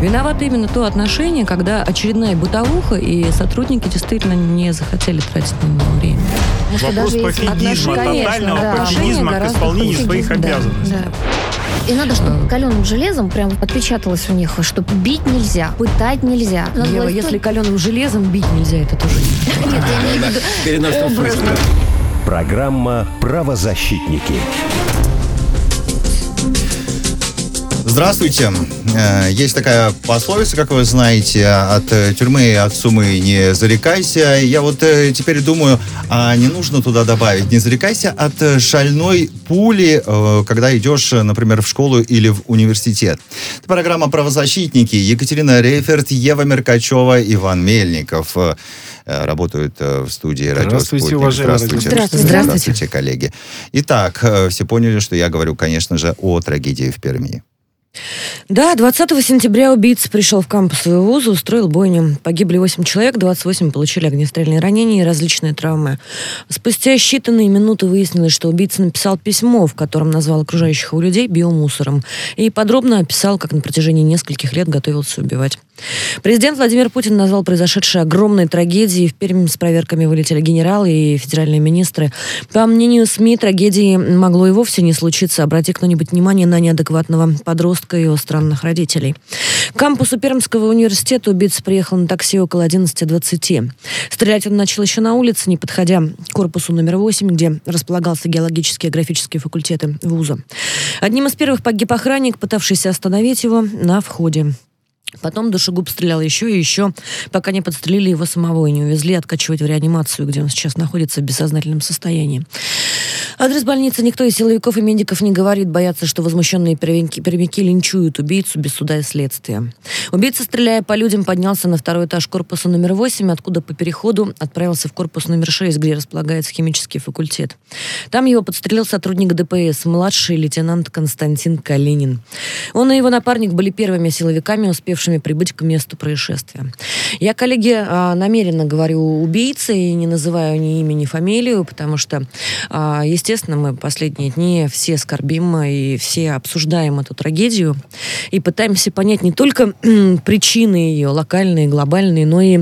Виновато именно то отношение, когда очередная бытовуха, и сотрудники действительно не захотели тратить на него время. Вопрос пофигизма, тотального да. пофигизма к исполнению своих обязанностей. Да, да. И надо, чтобы каленым железом прям отпечаталось у них, что бить нельзя, пытать нельзя. Ева, власть... если каленым железом бить нельзя, это тоже не Нет, я виду образно. Программа «Правозащитники». Здравствуйте. Э, есть такая пословица, как вы знаете, от тюрьмы, от суммы не зарекайся. Я вот э, теперь думаю, а не нужно туда добавить, не зарекайся от шальной пули, э, когда идешь, например, в школу или в университет. Это программа «Правозащитники». Екатерина Рейферт, Ева Меркачева, Иван Мельников работают в студии радио Здравствуйте, уважаемые Здравствуйте. Здравствуйте. Здравствуйте, коллеги. Итак, все поняли, что я говорю, конечно же, о трагедии в Перми. Да, 20 сентября убийца пришел в кампусовый вуз и устроил бойню. Погибли 8 человек, 28 получили огнестрельные ранения и различные травмы. Спустя считанные минуты выяснилось, что убийца написал письмо, в котором назвал окружающих его людей биомусором и подробно описал, как на протяжении нескольких лет готовился убивать. Президент Владимир Путин назвал произошедшее огромной трагедией. В Пермь с проверками вылетели генералы и федеральные министры. По мнению СМИ, трагедии могло и вовсе не случиться. Обрати кто-нибудь внимание на неадекватного подростка и его странных родителей. К кампусу Пермского университета убийца приехал на такси около 11.20. Стрелять он начал еще на улице, не подходя к корпусу номер 8, где располагался геологический и графический факультеты вуза. Одним из первых погиб охранник, пытавшийся остановить его на входе. Потом душегуб стрелял еще и еще, пока не подстрелили его самого и не увезли откачивать в реанимацию, где он сейчас находится в бессознательном состоянии. Адрес больницы никто из силовиков и медиков не говорит, боятся, что возмущенные пермяки линчуют убийцу без суда и следствия. Убийца, стреляя по людям, поднялся на второй этаж корпуса номер 8, откуда по переходу отправился в корпус номер 6, где располагается химический факультет. Там его подстрелил сотрудник ДПС, младший лейтенант Константин Калинин. Он и его напарник были первыми силовиками, успевшими прибыть к месту происшествия. Я, коллеги, а, намеренно говорю убийцы и не называю ни имя, ни фамилию, потому что, а, естественно, мы последние дни все скорбим и все обсуждаем эту трагедию и пытаемся понять не только причины ее, локальные, глобальные, но и,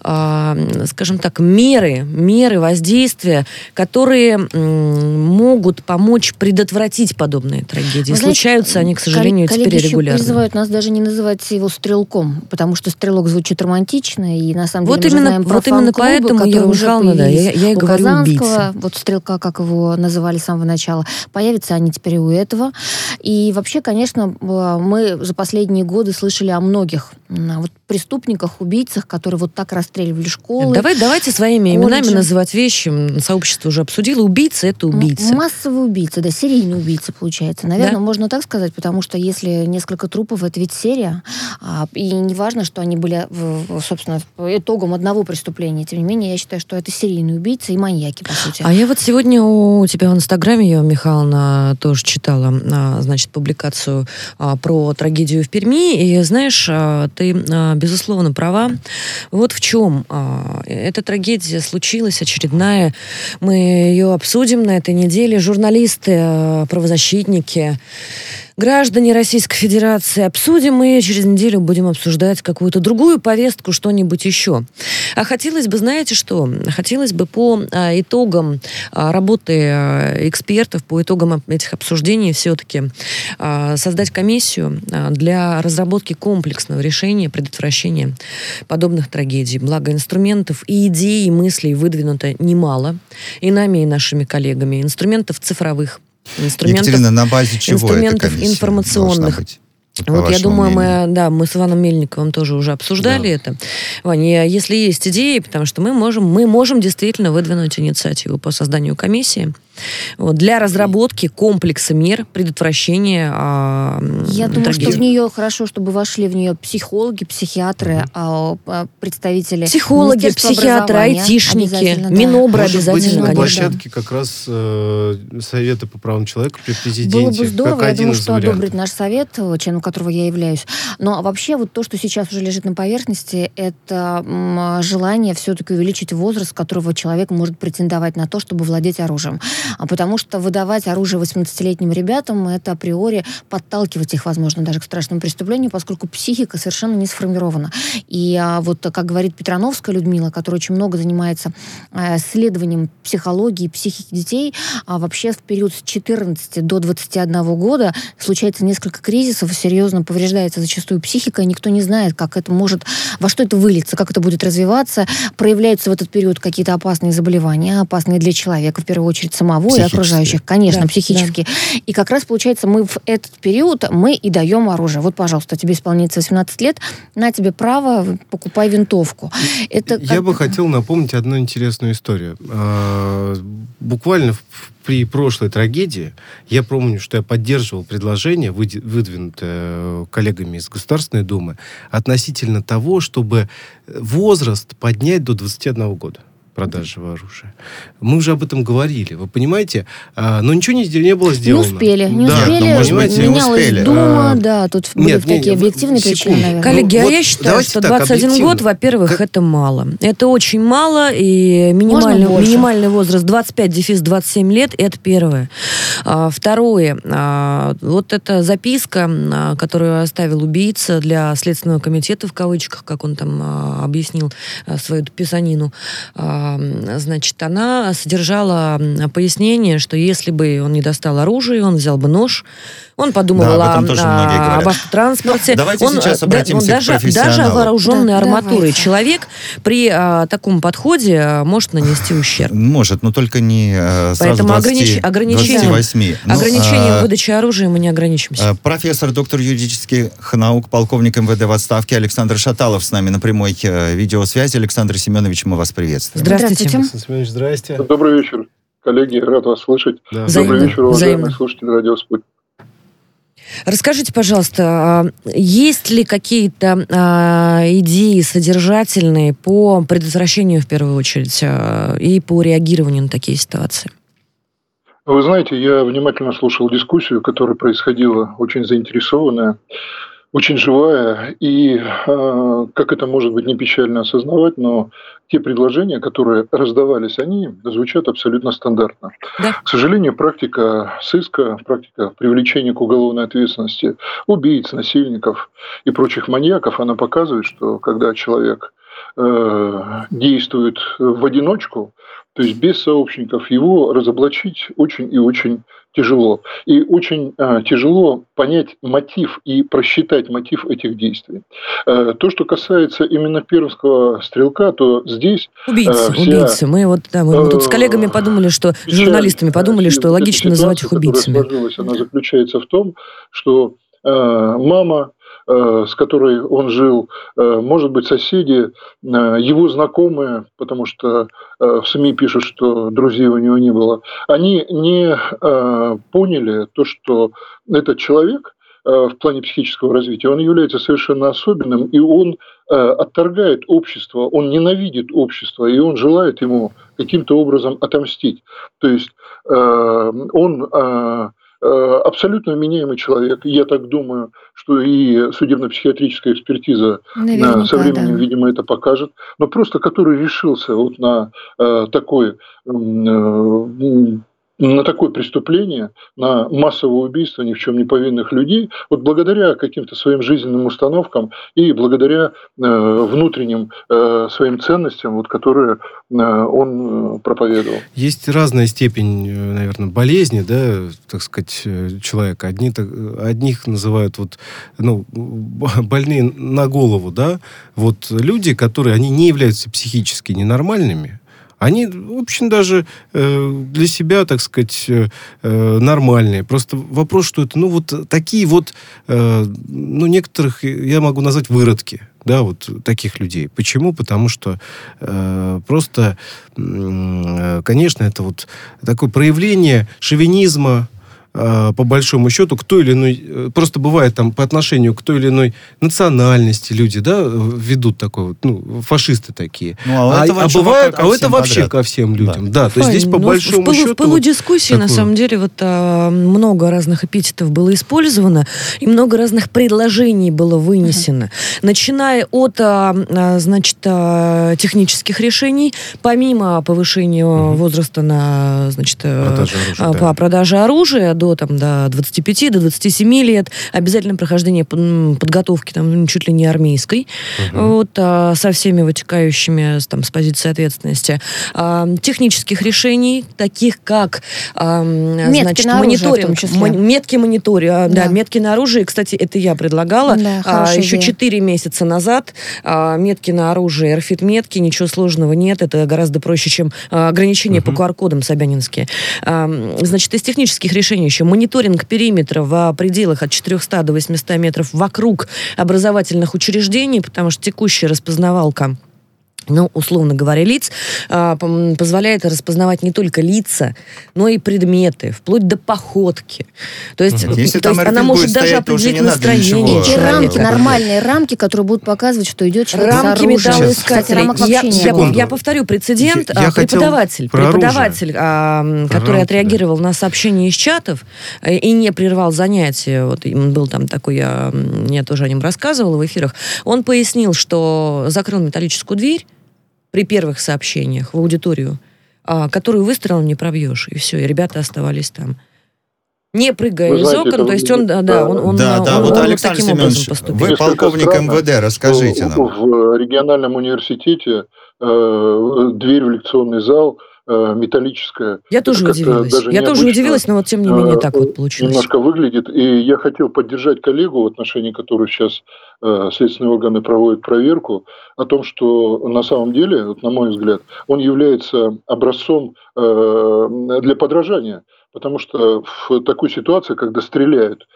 а, скажем так, меры, меры воздействия, которые могут помочь предотвратить подобные трагедии. Вы Случаются они, к сожалению, теперь регулярно. призывают нас даже не называть его стрелком, потому что стрелок звучит романтично, и на самом вот деле именно, мы знаем вот именно поэтому я уже Михайловна, да, я, я и говорю Казанского, вот стрелка, как его называли с самого начала, появятся они теперь и у этого. И вообще, конечно, мы за последние годы слышали о многих вот преступниках, убийцах, которые вот так расстреливали школы. Давай, давайте своими колледжи. именами называть вещи. Сообщество уже обсудило. Убийца — это убийца. Массовый убийца, да, серийный убийца получается. Наверное, да? можно так сказать, потому что если несколько трупов, это ведь серия. А, и не важно, что они были, собственно, итогом одного преступления. Тем не менее, я считаю, что это серийные убийцы и маньяки, по сути. А я вот сегодня у тебя в Инстаграме, я, Михайловна, тоже читала, а, значит, публикацию а, про трагедию в Перми. И, знаешь, ты, безусловно, права. Вот в чем эта трагедия случилась, очередная. Мы ее обсудим на этой неделе. Журналисты, правозащитники, граждане Российской Федерации, обсудим и через неделю будем обсуждать какую-то другую повестку, что-нибудь еще. А хотелось бы, знаете что? Хотелось бы по а, итогам а, работы а, экспертов, по итогам этих обсуждений все-таки создать комиссию для разработки комплексного решения предотвращения подобных трагедий. Благо инструментов и идей, и мыслей выдвинуто немало и нами, и нашими коллегами. Инструментов цифровых, инструментов, Екатерина, на базе чего инструментов информационных. Быть? Вот я думаю, мнению. мы, да, мы с Иваном Мельниковым тоже уже обсуждали да. это. Ваня, если есть идеи, потому что мы можем, мы можем действительно выдвинуть инициативу по созданию комиссии вот, для разработки комплекса мер предотвращения а, Я думаю, трагедии. что в нее хорошо, чтобы вошли в нее психологи, психиатры, а, а, представители Психологи, психиатры, айтишники, да. Минобра Может обязательно, быть, на площадке как раз э, Совета по правам человека при президенте. Было бы здорово, как я думаю, что вариантов. одобрит наш совет, членом которого я являюсь. Но вообще вот то, что сейчас уже лежит на поверхности, это м, желание все-таки увеличить возраст, которого человек может претендовать на то, чтобы владеть оружием. А потому что выдавать оружие 18-летним ребятам, это априори подталкивать их, возможно, даже к страшному преступлению, поскольку психика совершенно не сформирована. И а, вот, как говорит Петрановская Людмила, которая очень много занимается а, исследованием психологии, психики детей, а вообще в период с 14 до 21 года случается несколько кризисов, серьезно повреждается зачастую психика, и никто не знает, как это может, во что это выльется, как это будет развиваться. Проявляются в этот период какие-то опасные заболевания, опасные для человека, в первую очередь самого и окружающих, конечно, да, психически. Да. И как раз, получается, мы в этот период, мы и даем оружие. Вот, пожалуйста, тебе исполнится 18 лет, на тебе право, покупай винтовку. Это Я как... бы хотел напомнить одну интересную историю. А, буквально при прошлой трагедии я помню, что я поддерживал предложение, выдвинутое коллегами из Государственной Думы, относительно того, чтобы возраст поднять до 21 года продажи оружия. Мы уже об этом говорили, вы понимаете? А, но ничего не, не было сделано. Не успели, не да. успели. Нет, понимаете, менялась успели. Дума, а, да, тут были нет, такие нет, объективные секунду. причины, наверное. Коллеги, ну, а вот я считаю, что 21 так, год, во-первых, как... это мало. Это очень мало, и минимальный, минимальный возраст 25, дефис 27 лет, это первое. А, второе, а, вот эта записка, а, которую оставил убийца для Следственного комитета, в кавычках, как он там а, объяснил а, свою писанину, а, значит, она содержала пояснение, что если бы он не достал оружие, он взял бы нож, он подумывал да, об, о, об автотранспорте. Ну, давайте он, сейчас обратимся да, он даже, даже вооруженной да, арматурой давайте. человек при а, таком подходе а, может нанести ущерб. Может, но только не а, сразу Поэтому 20, огранич, ограничением, 28. Ну, ограничением а, выдачи оружия мы не ограничимся. А, профессор, доктор юридических наук, полковник МВД в отставке Александр Шаталов с нами на прямой э, видеосвязи. Александр Семенович, мы вас приветствуем. Здравствуйте. Здравствуйте. Здрасте. Добрый вечер, коллеги. Рад вас слышать. Да. Добрый вечер, уважаемые Взаимно. слушатели радио «Спутник». Расскажите, пожалуйста, а, есть ли какие-то а, идеи содержательные по предотвращению, в первую очередь, а, и по реагированию на такие ситуации? Вы знаете, я внимательно слушал дискуссию, которая происходила, очень заинтересованная очень живая, и э, как это может быть не печально осознавать, но те предложения, которые раздавались, они звучат абсолютно стандартно. Да. К сожалению, практика сыска, практика привлечения к уголовной ответственности убийц, насильников и прочих маньяков, она показывает, что когда человек э, действует в одиночку, то есть без сообщников, его разоблачить очень и очень тяжело. И очень э, тяжело понять мотив и просчитать мотив этих действий. Э, то, что касается именно пермского стрелка, то здесь... Убийцы, э, вся, убийцы. Мы вот да, мы, мы тут с коллегами подумали, что с журналистами подумали, что логично называть их убийцами. Она заключается в том, что мама с которой он жил, э, может быть, соседи, э, его знакомые, потому что в СМИ пишут, что друзей у него не было, они не поняли то, что этот человек в плане психического развития, он является совершенно особенным, и он отторгает общество, он ненавидит общество, и он желает ему каким-то образом отомстить. То есть он Э, абсолютно меняемый человек. Я так думаю, что и судебно-психиатрическая экспертиза Наверняка, со временем, да. видимо, это покажет. Но просто который решился вот на э, такой э, на такое преступление, на массовое убийство ни в чем не повинных людей, вот благодаря каким-то своим жизненным установкам и благодаря э, внутренним э, своим ценностям, вот, которые э, он э, проповедовал. Есть разная степень, э, наверное, болезни, да, так сказать, э, человека. Одни, так, одних называют вот, ну, больные на голову, да, вот люди, которые, они не являются психически ненормальными, они, в общем, даже э, для себя, так сказать, э, э, нормальные. Просто вопрос, что это, ну, вот такие вот, ну, некоторых я могу назвать выродки, да, вот таких людей. Почему? Потому что э, просто, э, конечно, это вот такое проявление шовинизма, по большому счету, к той или иной, э, просто бывает там по отношению к той или иной национальности люди, да, ведут такой вот, ну, фашисты такие. Ну, а, а, а бывает, а это вообще подряд. ко всем людям, да. да. То есть здесь по ну, большому в пылу, счету... В пылу дискуссии, такое... на самом деле, вот а, много разных эпитетов было использовано, и много разных предложений было вынесено. Uh-huh. Начиная от, а, а значит, а, технических решений. Помимо повышения угу. возраста на, значит, э, продажа оружия, а, по да. продаже оружия до, там, до 25, до 27 лет, обязательно прохождение подготовки там, чуть ли не армейской, угу. вот, а, со всеми вытекающими там, с позиции ответственности. А, технических решений, таких как а, значит, на мониторинг, метки мониторинга, да. да, метки на оружие. Кстати, это я предлагала да, а, еще идея. 4 месяца назад. А, метки на оружие, RFID метки, ничего сложного нет, это гораздо проще, чем а, ограничения угу. по QR-кодам собянинские. А, значит, из технических решений еще мониторинг периметра в пределах от 400 до 800 метров вокруг образовательных учреждений, потому что текущая распознавалка ну, условно говоря, лиц, а, позволяет распознавать не только лица, но и предметы, вплоть до походки. То есть, угу. Если то есть она может стоять, даже определить настроение. Те рамки, нормальные рамки, которые будут показывать, что идет человек рамки металлоискателей. Я, я, я повторю прецедент. Я, я а, преподаватель, преподаватель а, который рамки, отреагировал да. на сообщения из чатов э, и не прервал занятия, вот был там такой, я, я тоже о нем рассказывала в эфирах, он пояснил, что закрыл металлическую дверь, при первых сообщениях в аудиторию, а, которую выстрелом не пробьешь, и все, и ребята оставались там. Не прыгая вы из знаете, окон, то есть он, да, да, он, он, да, он, да, он, вот он Александр вот Семенович, вы полковник странно, МВД, расскажите нам. В региональном университете э, дверь в лекционный зал – Э, металлическая. Я тоже удивилась. Я тоже удивилась, но вот тем не менее так вот э, получилось. Немножко выглядит. И я хотел поддержать коллегу, в отношении которого сейчас э, следственные органы проводят проверку, о том, что на самом деле, вот на мой взгляд, он является образцом для подражания. Потому что в такой ситуации, когда стреляют,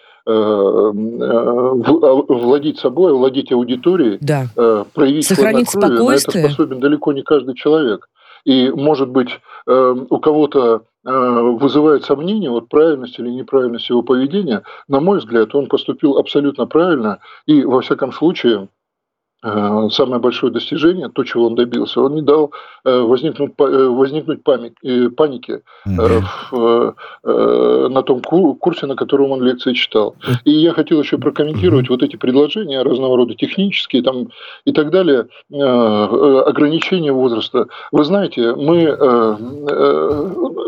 владеть собой, владеть аудиторией, да. проявить Сохранить спокойствие. это способен далеко не каждый человек. И, может быть, эм, у кого-то э, вызывает сомнение вот правильность или неправильность его поведения, на мой взгляд, он поступил абсолютно правильно. И, во всяком случае, самое большое достижение, то, чего он добился, он не дал э, возникнуть, э, возникнуть панике mm-hmm. на том курсе, на котором он лекции читал. И я хотел еще прокомментировать mm-hmm. вот эти предложения разного рода технические там, и так далее, ограничения возраста. Вы знаете, мы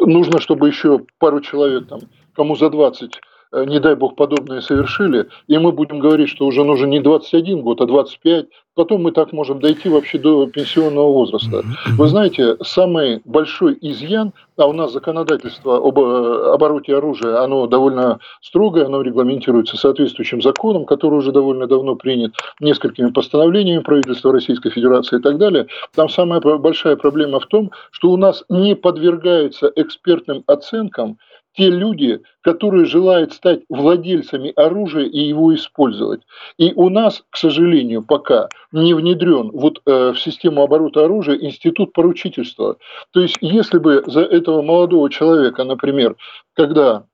нужно, чтобы еще пару человек, там, кому за 20 Э, не дай бог, подобное совершили, и мы будем говорить, что уже нужен не 21 год, а 25, потом мы так можем дойти вообще до пенсионного возраста. Вы знаете, самый большой изъян, а у нас законодательство об э, обороте оружия, оно довольно строгое, оно регламентируется соответствующим законом, который уже довольно давно принят, несколькими постановлениями правительства Российской Федерации и так далее. Там самая большая проблема в том, что у нас не подвергаются экспертным оценкам те люди, которые желают стать владельцами оружия и его использовать. И у нас, к сожалению, пока не внедрен вот э, в систему оборота оружия институт поручительства. То есть, если бы за этого молодого человека, например, когда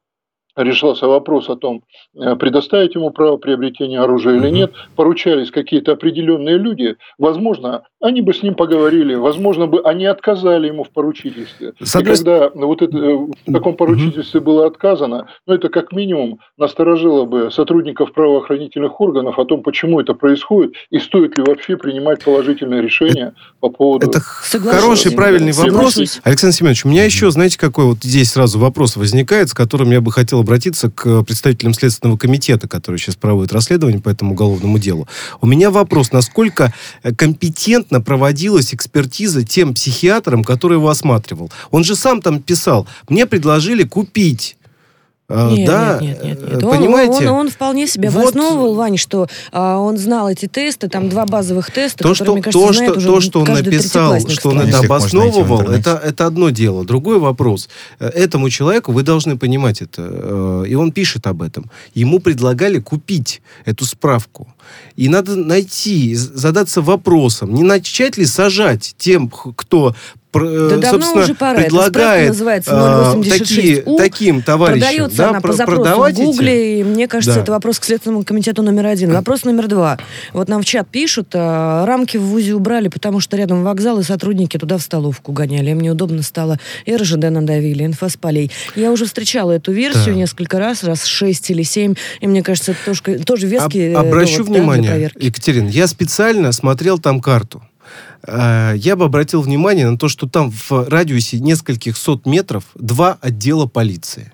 решался вопрос о том, э, предоставить ему право приобретения оружия или нет, поручались какие-то определенные люди, возможно, они бы с ним поговорили, возможно, бы они отказали ему в поручительстве. Соответственно... И когда вот это, э, в таком поручительстве было отказано, ну, это как минимум насторожило бы сотрудников правоохранительных органов о том, почему это происходит, и стоит ли вообще принимать положительное решение по поводу... Это хороший, правильный вопрос. Александр Семенович, у меня еще, знаете, какой вот здесь сразу вопрос возникает, с которым я бы хотел обратиться к представителям Следственного комитета, который сейчас проводит расследование по этому уголовному делу. У меня вопрос, насколько э, компетентно проводилась экспертиза тем психиатром, который его осматривал? Он же сам там писал, мне предложили купить нет, да, нет, нет, нет, нет. Понимаете? Он, он, он вполне себе вот, обосновывал, Вань, что а, он знал эти тесты, там два базовых теста, то, которые, что, мне кажется, то, знает что, уже То, что он написал, что он это обосновывал, это, это одно дело. Другой вопрос. Э, этому человеку, вы должны понимать это, э, и он пишет об этом, ему предлагали купить эту справку. И надо найти, задаться вопросом, не начать ли сажать тем, кто да давно уже пора. предлагает называется 086 такие, таким товарищам Продается да, она по запросу в Гугле, и мне кажется, да. это вопрос к Следственному комитету номер один. Вопрос номер два. Вот нам в чат пишут, а, рамки в ВУЗе убрали, потому что рядом вокзал, и сотрудники туда в столовку гоняли. Им неудобно стало. И РЖД надавили, инфоспалей. Я уже встречала эту версию да. несколько раз, раз шесть или семь, и мне кажется, это тоже, тоже веский Об, Обращу довод, внимание, да, Екатерина, я специально смотрел там карту. э, я бы обратил внимание на то, что там в радиусе нескольких сот метров два отдела полиции.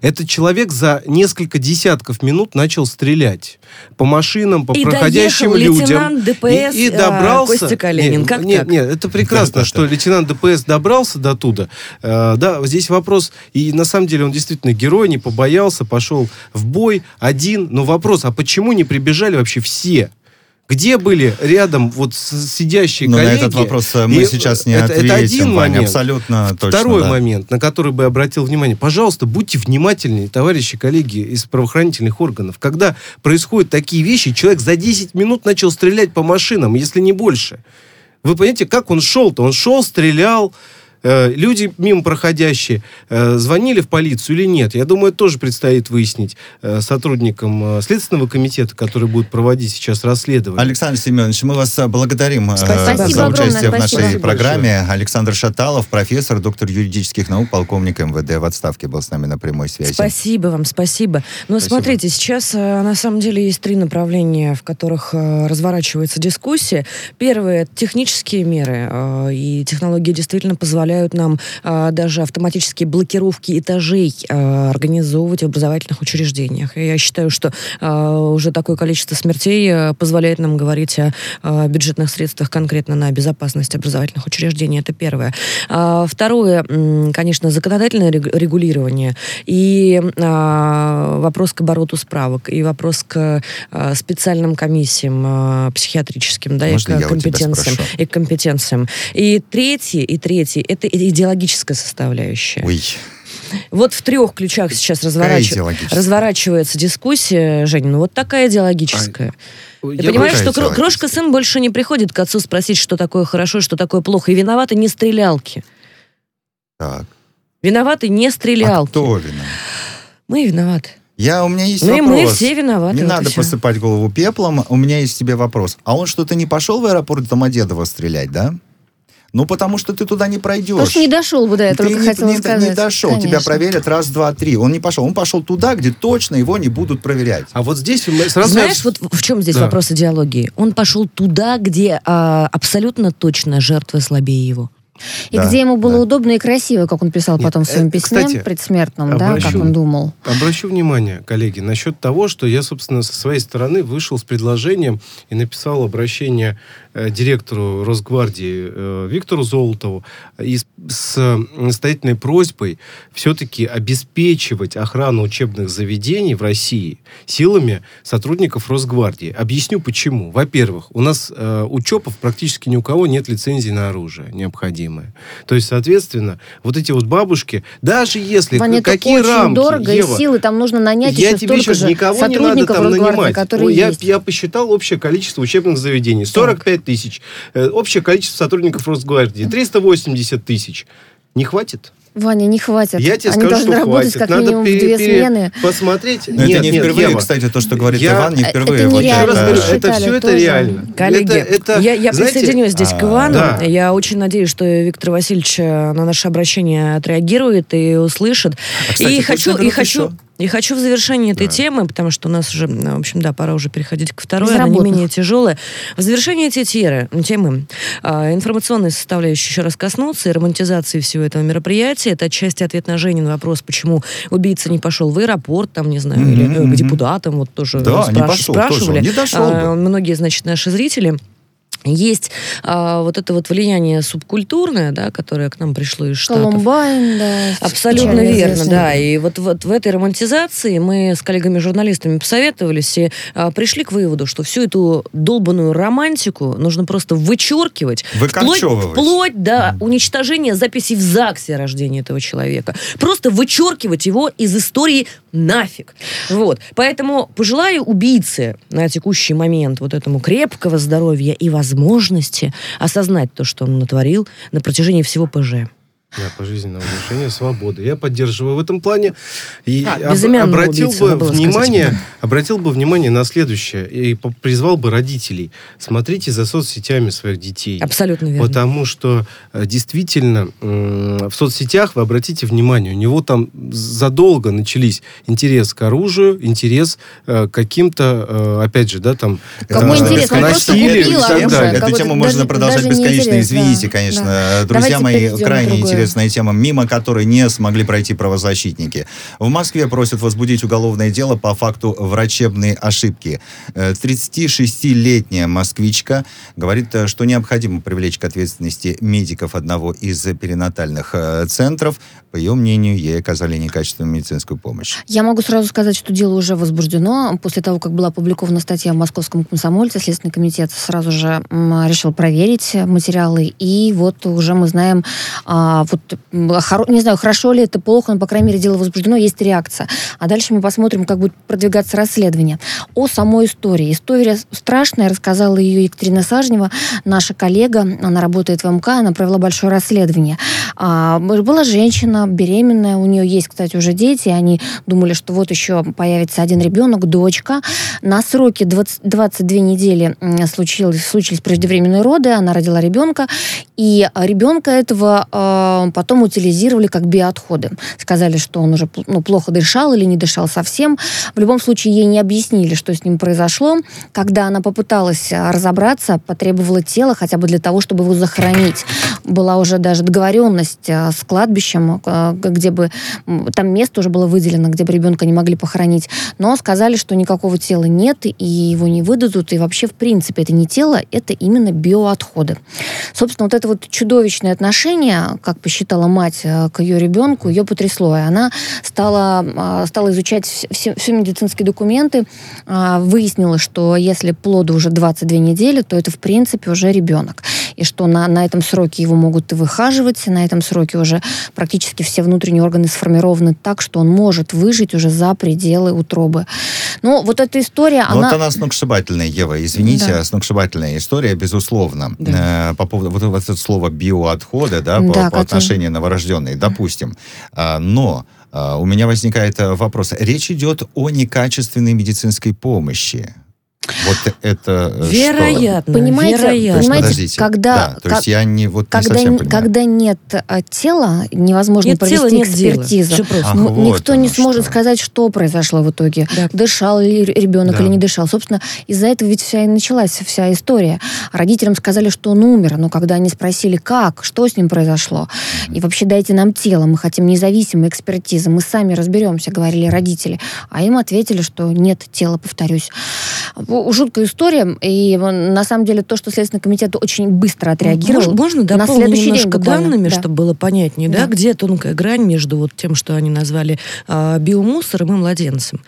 Этот человек за несколько десятков минут начал стрелять по машинам, по и проходящим людям. ДПС и, и добрался. Костя Калинин. Нет, как нет, так? нет, это прекрасно, Да, что да, лейтенант ДПС добрался до туда. Э, да, здесь вопрос, и на самом деле он действительно герой, не побоялся, пошел в бой один. Но вопрос, а почему не прибежали вообще все? Где были рядом вот сидящие Но Ну, на коллеги? этот вопрос э, мы И сейчас не это- ответим, это один Ваня, момент. абсолютно точно. Второй да. момент, на который бы обратил внимание. Пожалуйста, будьте внимательнее, товарищи коллеги из правоохранительных органов. Когда происходят такие вещи, человек за 10 минут начал стрелять по машинам, если не больше. Вы понимаете, как он шел-то? Он шел, стрелял, э, люди мимо проходящие э, звонили в полицию или нет? Я думаю, это тоже предстоит выяснить э, сотрудникам э, Следственного комитета, который будет проводить сейчас расследование. Александр Семенович, мы вас благодарим э, Спасибо за огромное, участие в спасибо. нашей Спасибо программе. Александр Шаталов, профессор, доктор юридических наук, полковник МВД в отставке, был с нами на прямой связи. Спасибо вам, спасибо. Но Спасибо. смотрите, сейчас э, на самом деле есть три направления, в которых э, разворачивается дискуссия. Первое это технические меры, э, и технологии действительно позволяют нам э, даже автоматические блокировки этажей э, организовывать в образовательных учреждениях. И я считаю, что э, уже такое количество смертей э, позволяет нам говорить о э, бюджетных средствах конкретно на безопасность образовательных учреждений. Это первое. А, Второе, конечно, законодательное рег- регулирование и а, вопрос к обороту справок, и вопрос к а, специальным комиссиям а, психиатрическим, да, Можно и к компетенциям. И к компетенциям. И третье, и третье, это идеологическая составляющая. Ой, Вот в трех ключах сейчас разворач- разворачивается дискуссия, Женя, ну вот такая идеологическая. Я Ты понимаешь, какая что крошка сын больше не приходит к отцу спросить, что такое хорошо, что такое плохо. И виноваты не стрелялки. Так, Виноваты не а стрелялки. кто виноват? Мы виноваты. Я, у меня есть Ну и вопрос. мы все виноваты. Не вот надо посыпать голову пеплом. У меня есть тебе вопрос. А он что-то не пошел в аэропорт Домодедово стрелять, да? Ну, потому что ты туда не пройдешь. Потому что не дошел бы до этого, Ты не, хотела не- сказать. не дошел, тебя Конечно. проверят раз, два, три. Он не пошел. Он пошел туда, где точно его не будут проверять. А вот здесь мы сразу... Знаешь, вот в чем здесь Да. вопрос идеологии? Он пошел туда, где а, абсолютно точно жертвы слабее его. И Да, где ему было да. удобно и красиво, как он писал Нет, потом в своем э, письме кстати, предсмертном, да, обращу- как он думал. Обращу внимание, коллеги, насчет того, что я, собственно, со своей стороны вышел с предложением и написал обращение э, директору Росгвардии э, Виктору Золотову и с, настоятельной просьбой все-таки обеспечивать охрану учебных заведений в России силами сотрудников Росгвардии. Объясню почему. Во-первых, у нас э, у ЧОПов практически ни у кого нет лицензии на оружие необходимое. То есть, соответственно, вот эти вот бабушки, даже если Ваня, это какие очень рамки, дорого, Ева, и силы там нужно нанять я еще тебе сейчас же никого не надо там нанимать. которые я, есть. я посчитал общее количество учебных заведений. 45 тысяч. Э, общее количество сотрудников Росгвардии. 380 тысяч. Не хватит? Ваня, не хватит. Я тебе Они скажу, должны что работать хватит. как Надо минимум в пере- две пере- смены. посмотреть. Но нет, это не нет, впервые, Ева. кстати, то, что говорит Я- Иван, не это впервые. Вот нереально. Раз это- это все это реально. Коллеги, это, это, я, я знаете, присоединюсь здесь к а, Ивану. да. Я очень надеюсь, что Виктор Васильевич э, на наше обращение отреагирует и услышит. А, кстати, и хочу, и хочу, еще. И хочу в завершении этой Да. темы, потому что у нас уже, в общем, да, пора уже переходить к второй, она не менее тяжелая. В завершении этой теры- темы а, информационной составляющей еще раз коснуться и романтизации всего этого мероприятия. Это отчасти ответ на Женин вопрос, почему убийца не пошел в аэропорт, там, не знаю, или э, к депутатам, вот тоже Да, не спраш- пошел тоже, спрашивали. он не дошел бы. А, многие, значит, наши зрители есть а, вот это вот влияние субкультурное, да, которое к нам пришло из Штатов. Колумбайн, да. Абсолютно верно, известный. да. И вот, вот в этой романтизации мы с коллегами-журналистами посоветовались и а, пришли к выводу, что всю эту долбанную романтику нужно просто вычеркивать. Вплоть, вплоть до уничтожения записей в ЗАГСе о рождении этого человека. Просто вычеркивать его из истории нафиг. Вот. Поэтому пожелаю убийце на текущий момент вот этому крепкого здоровья и возможности осознать то, что он натворил на протяжении всего ПЖ. Да, пожизненного лишения свободы. Я поддерживаю в этом плане. И А, об- обратил бы внимание, сказать. обратил бы внимание на следующее и призвал бы родителей. Смотрите за соцсетями своих детей. Абсолютно верно. Потому что э, действительно в соцсетях, вы обратите внимание, у него там задолго начались интерес к оружию, интерес э, к каким-то, э, опять же, да, там... Э, интерес? Он к просто насилию купил и так далее. Эту тему можно даже- продолжать даже не бесконечно. интерес, да. Извините, конечно. Да. Друзья Давайте мои, крайне другое. Интересная тема, мимо которой не смогли пройти правозащитники. В Москве просят возбудить уголовное дело по факту врачебной ошибки. Э, 36-летняя москвичка говорит, э, что необходимо привлечь к ответственности медиков одного из перинатальных э, центров. По ее мнению, ей оказали некачественную медицинскую помощь. Я могу сразу сказать, что дело уже возбуждено. После того, как была опубликована статья в Московском комсомольце, Следственный комитет сразу же решил проверить материалы. И вот уже мы знаем, а, вот, не знаю, хорошо ли это, плохо, но, по крайней мере, дело возбуждено, есть реакция. А дальше мы посмотрим, как будет продвигаться расследование. О самой истории. История страшная, рассказала ее Екатерина Сажнева, наша коллега, она работает в МК, она провела большое расследование. А, была женщина беременная, у нее есть, кстати, уже дети, они думали, что вот еще появится один ребенок, дочка. На сроке 20 22 недели случилось, случились преждевременные роды, она родила ребенка, и ребенка этого э, потом утилизировали как биоотходы. Сказали, что он уже ну, плохо дышал или не дышал совсем. В любом случае, ей не объяснили, что с ним произошло. Когда она попыталась а, разобраться, потребовала тело хотя бы для того, чтобы его захоронить. Была уже даже договоренность а, с кладбищем, а, где бы там место уже было выделено, где бы ребенка не могли похоронить. Но сказали, что никакого тела нет, и его не выдадут. И вообще, в принципе, это не тело, это именно биоотходы. Собственно, вот это вот чудовищное отношение, как посчитала мать э, к ее ребенку, ее потрясло. И она стала, а, стала изучать вс- все, все медицинские документы, а, выяснила, что если плоду уже 22 недели, то это, в принципе, уже ребенок. И что на, на этом сроке его могут и выхаживать, и на этом сроке уже практически все внутренние органы сформированы так, что он может выжить уже за пределы утробы. Ну, вот эта история, Ну, она... Вот она сногсшибательная, Ева, извините, Да. сногсшибательная история, безусловно. Да. Э, По поводу вот, вот это слово биоотходы, да, по, Да, по который- отношению новорожденной, допустим. А, Но а, у меня возникает э, вопрос. Речь идет о некачественной медицинской помощи. Вот это э, что? Вероятно, Понимаете, То есть, вероятно. понимаете, когда- Да, то есть как- я не, вот не Когда, совсем н- понимаю. когда нет а, тела, невозможно Нет провести тела, нет дела. экспертизу. Просто. Ах, вот Никто не сможет что. сказать, что произошло в итоге. Да. Дышал ли ребенок Да. или не дышал. Собственно, из-за этого ведь вся и началась вся история. Родителям сказали, что он умер, но когда они спросили, как, что с ним произошло, и вообще дайте нам тело, мы хотим независимой экспертизы, мы сами разберемся, говорили родители. А им ответили, что нет тела, повторюсь. Жуткая история, и э, на самом деле то, что Следственный комитет очень быстро отреагировал. Можно, можно на дополнить следующий день немножко буквально, данными, да. чтобы было понятнее, да, Да. где тонкая грань между вот тем, что они назвали а, биомусором и младенцем.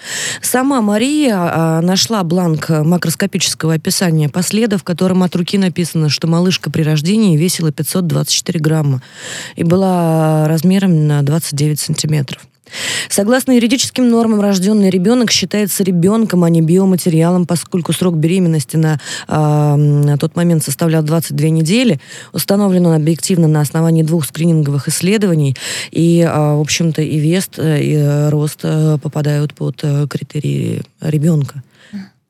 Сама Мария а, нашла бланк макроскопического описания последа, в котором от руки написано, что малышка при рождении весила 524 грамма и была размером на 29 сантиметров. Согласно юридическим нормам, рожденный ребенок считается ребенком, а не биоматериалом, поскольку срок беременности на, а, на тот момент составлял 22 недели. Установлен он объективно на основании двух скрининговых исследований. И, а, в общем-то, и вес, э, и э, рост э, попадают под э, критерии ребенка.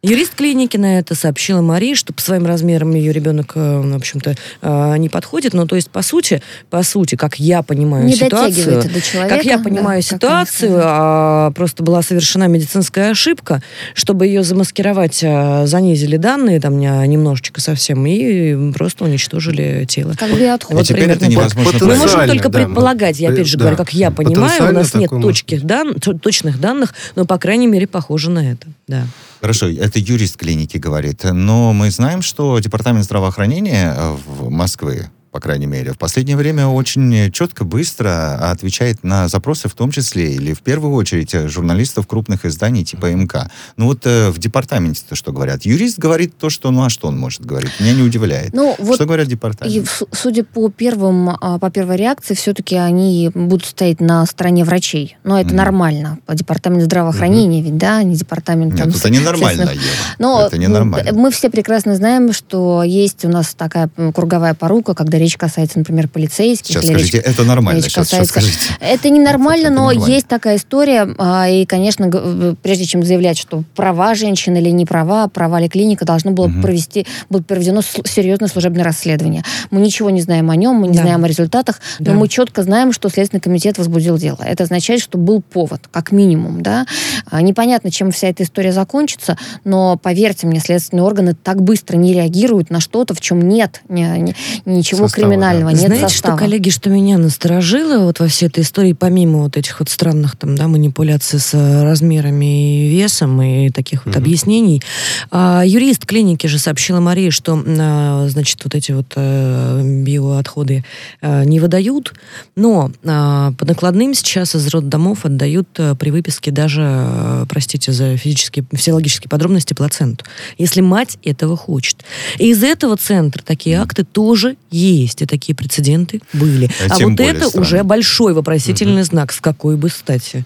Юрист клиники на это сообщила Марии, что по своим размерам ее ребенок, э, в общем-то, э, не подходит. Но, то есть, по сути, по сути, как я понимаю не ситуацию, до человека. как я да, понимаю они ситуацию, а, просто была совершена медицинская ошибка, чтобы ее замаскировать, а, занизили данные там не- немножечко совсем и просто уничтожили тело. Как биоотход. И теперь примерно это невозможно Вот Мы можем только да, предполагать, я опять же да. говорю, как я понимаю, у нас нет точки дан, точных данных, но, по крайней мере, похоже на это. Да. Хорошо, это юрист клиники говорит. Но мы знаем, что Департамент здравоохранения э, в Москвы, по крайней мере, в последнее время очень четко, быстро отвечает на запросы, в том числе, или в первую очередь, журналистов крупных изданий типа МК. Ну вот э, в департаменте-то что говорят? Юрист говорит то, что, ну а что он может говорить? Меня не удивляет. Ну, вот что говорят И департамент? в- судя по первым, а, по первой реакции, все-таки они будут стоять на стороне врачей. Но это Мгм. нормально. Департамент здравоохранения ведь, да, не департамент Нет, там, это ненормально, Ева. Но это ненормально. мы все прекрасно знаем, что есть у нас такая круговая порука, когда речь касается, например, полицейских. Сейчас скажите, речь, это нормально. Речь сейчас, касается... сейчас скажите. Это ненормально, это но нормально. есть такая история. А, и, конечно, прежде чем заявлять, что права женщины или не права, права ли клиника, должно было угу. провести, будет проведено серьезное служебное расследование. Мы ничего не знаем о нем, мы не да. знаем о результатах, да. но мы четко знаем, что Следственный комитет возбудил дело. Это означает, что был повод, как минимум. Да? А, непонятно, чем вся эта история закончится, но, поверьте мне, следственные органы так быстро не реагируют на что-то, в чем нет ни, ни, ничего состава, криминального, да. нет Знаете, состава. что, коллеги, что меня насторожило вот во всей этой истории, помимо вот этих вот странных там, да, манипуляций с размерами и весом и таких вот mm-hmm. объяснений, а, юрист клиники же сообщила Марии, что, а, значит, вот эти вот а, биоотходы а, не выдают, но а, по накладным сейчас из роддомов отдают а, при выписке даже, а, простите за физические, физиологические подробности, плаценту, если мать этого хочет. И из этого центра такие акты тоже есть, и такие прецеденты были. А, а вот это странно. уже большой вопросительный угу. знак, с какой бы стати.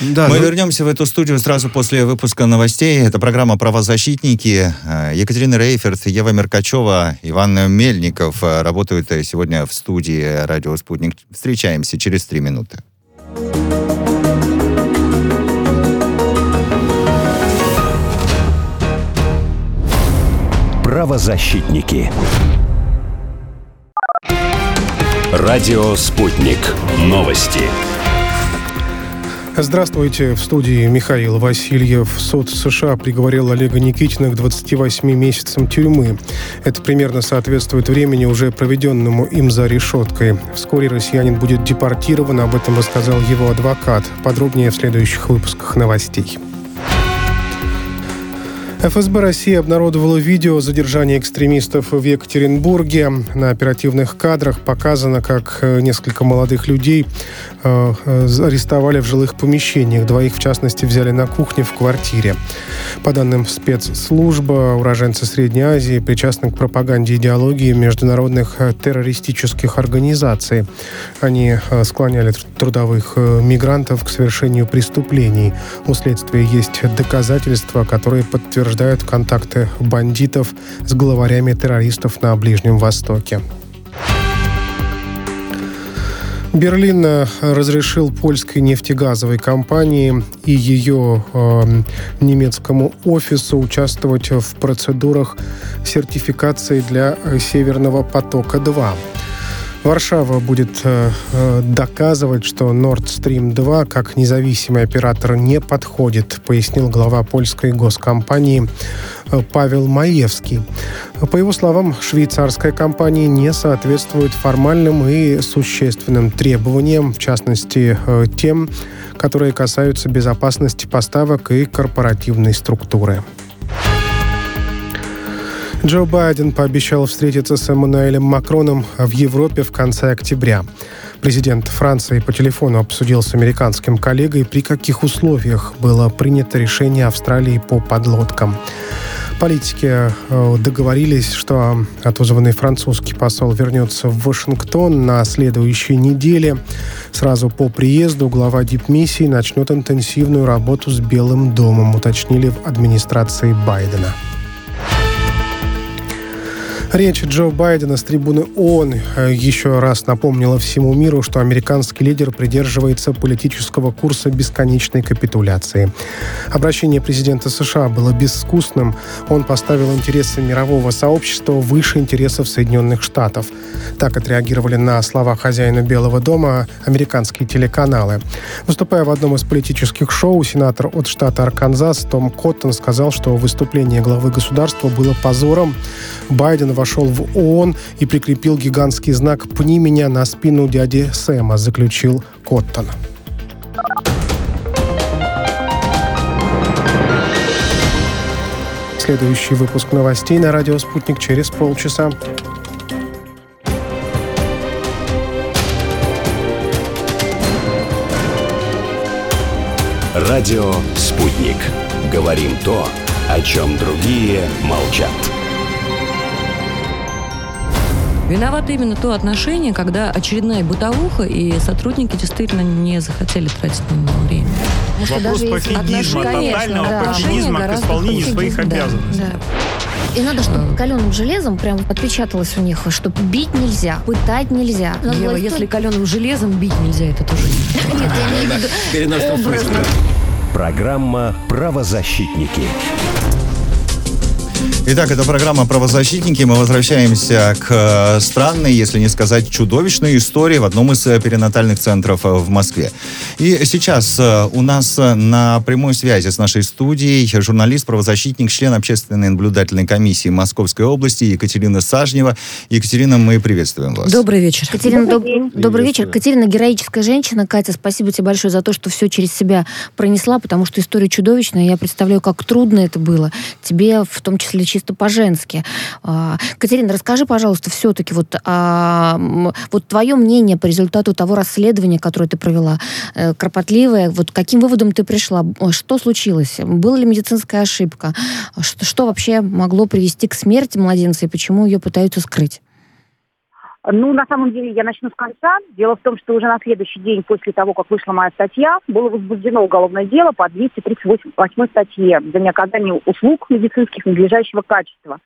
Да, Мы ну... вернемся в эту студию сразу после выпуска новостей. Это программа «Правозащитники». Екатерина Рейферт, Ева Меркачева, Иван Мельников э, работают э, сегодня в студии «Радио Спутник». Встречаемся через три минуты. Правозащитники. Радио «Спутник». Новости. Здравствуйте. В студии Михаил Васильев. Суд США приговорил Олега Никитина к 28 месяцам тюрьмы. Это примерно соответствует времени, уже проведенному им за решеткой. Вскоре россиянин будет депортирован. Об этом рассказал его адвокат. Подробнее в следующих выпусках новостей. ФСБ России обнародовало видео задержания экстремистов в Екатеринбурге. На оперативных кадрах показано, как э, несколько молодых людей э, э, арестовали в жилых помещениях. Двоих, в частности, взяли на кухне в квартире. По данным спецслужбы, уроженцы Средней Азии причастны к пропаганде идеологии международных террористических организаций. Они склоняли трудовых мигрантов к совершению преступлений. У следствия есть доказательства, которые подтверждают подтверждают контакты бандитов с главарями террористов на Ближнем Востоке. Берлин э, разрешил польской нефтегазовой компании и ее э, немецкому офису участвовать в процедурах сертификации для Северного потока-2. Варшава будет э, э доказывать, что Nord Stream 2 как независимый оператор не подходит, пояснил глава польской госкомпании э, Павел Маевский. По его словам, швейцарская компания не соответствует формальным и существенным требованиям, в частности, тем, которые касаются безопасности поставок и корпоративной структуры. Джо Байден пообещал встретиться с Эммануэлем Макроном в Европе в конце октября. Президент Франции по телефону обсудил с американским коллегой, при каких условиях было принято решение Австралии по подлодкам. Политики э, договорились, что отозванный французский посол вернется в Вашингтон на следующей неделе. Сразу по приезду глава дипмиссии начнет интенсивную работу с Белым домом, уточнили в администрации Байдена. Речь Джо Байдена с трибуны ООН э, еще раз напомнила всему миру, что американский лидер придерживается политического курса бесконечной капитуляции. Обращение президента США было безвкусным. Он поставил интересы мирового сообщества выше интересов Соединенных Штатов. Так отреагировали на слова хозяина Белого дома американские телеканалы. Выступая в одном из политических шоу, сенатор от штата Арканзас Том Коттон сказал, что выступление главы государства было позором. Байден вошел в ООН и прикрепил гигантский знак «Пни меня» на спину дяди Сэма, заключил Коттон. Следующий выпуск новостей на радио «Спутник» через полчаса. Радио «Спутник». Говорим то, о чем другие молчат. Виновато именно то отношение, когда очередная бытовуха, и сотрудники действительно не захотели тратить на него время. Вопрос пофигизма, тотального да. пофигизма к исполнению своих обязанностей. Да. И надо, чтобы каленым железом прям отпечаталось у них, что бить нельзя, пытать нельзя. Ева, если каленым железом бить нельзя, это тоже нет. Нет, я виду Программа «Правозащитники». Итак, это программа «Правозащитники». Мы возвращаемся к э, странной, если не сказать чудовищной истории в одном из э, перинатальных центров э, в Москве. И сейчас у нас на прямой связи с нашей студией журналист, правозащитник, член общественной наблюдательной комиссии Московской области Екатерина Сажнева. Екатерина, мы приветствуем вас. Добрый вечер. Катерина, доб... добрый вечер. Катерина героическая женщина. Катя, спасибо тебе большое за то, что все через себя пронесла, потому что история чудовищная. Я представляю, как трудно это было. Тебе, в том числе, чисто по-женски. А, Катерина, расскажи, пожалуйста, все-таки вот, а, вот твое мнение по результату того расследования, которое ты провела, э, кропотливое, вот каким выводом ты пришла? Что случилось? Была ли медицинская ошибка? Что, что вообще могло привести к смерти младенца и почему ее пытаются скрыть? Ну, на самом деле, я начну с конца. Дело в том, что уже на следующий день после того, как вышла моя статья, было возбуждено уголовное дело по 238 статье за неоказание услуг медицинских надлежащего качества.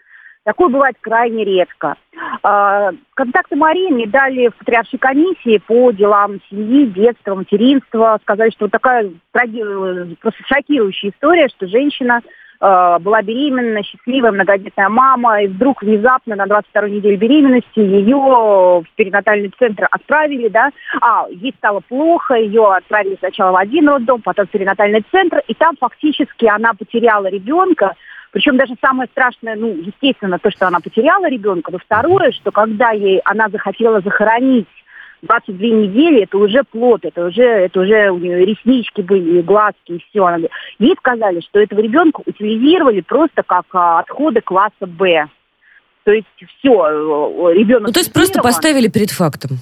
Такое бывает крайне редко. А, контакты Марии мне дали в Патриаршей комиссии по делам семьи, детства, материнства. Сказали, что вот такая просто шокирующая история, что женщина Э, была беременна, счастливая многодетная мама, и вдруг внезапно на 22-й неделе беременности ее в перинатальный центр отправили, да, а, ей стало плохо, ее отправили сначала в один роддом, потом в перинатальный центр, и там фактически она потеряла ребенка, причем даже самое страшное, ну, естественно, то, что она потеряла ребенка, но второе, что когда ей она захотела захоронить 22 недели это уже плод, это уже, это уже у нее реснички были, глазки и все. Ей сказали, что этого ребенка утилизировали просто как а, отходы класса Б. То есть все, э, ребенок... Ну, то есть просто поставили перед фактом?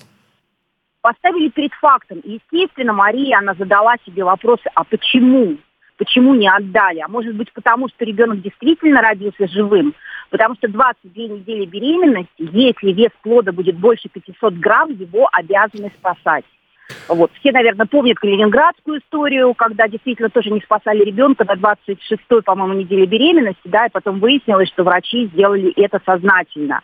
Поставили перед фактом. Естественно, Мария, она задала себе вопросы, а почему? Почему не отдали? А может быть, потому что ребенок действительно родился живым? Потому что 22 недели беременности, если вес плода будет больше 500 грамм, его обязаны спасать. Вот. Все, наверное, помнят калининградскую историю, когда действительно тоже не спасали ребенка на 26-й, по-моему, неделе беременности, да, и потом выяснилось, что врачи сделали это сознательно.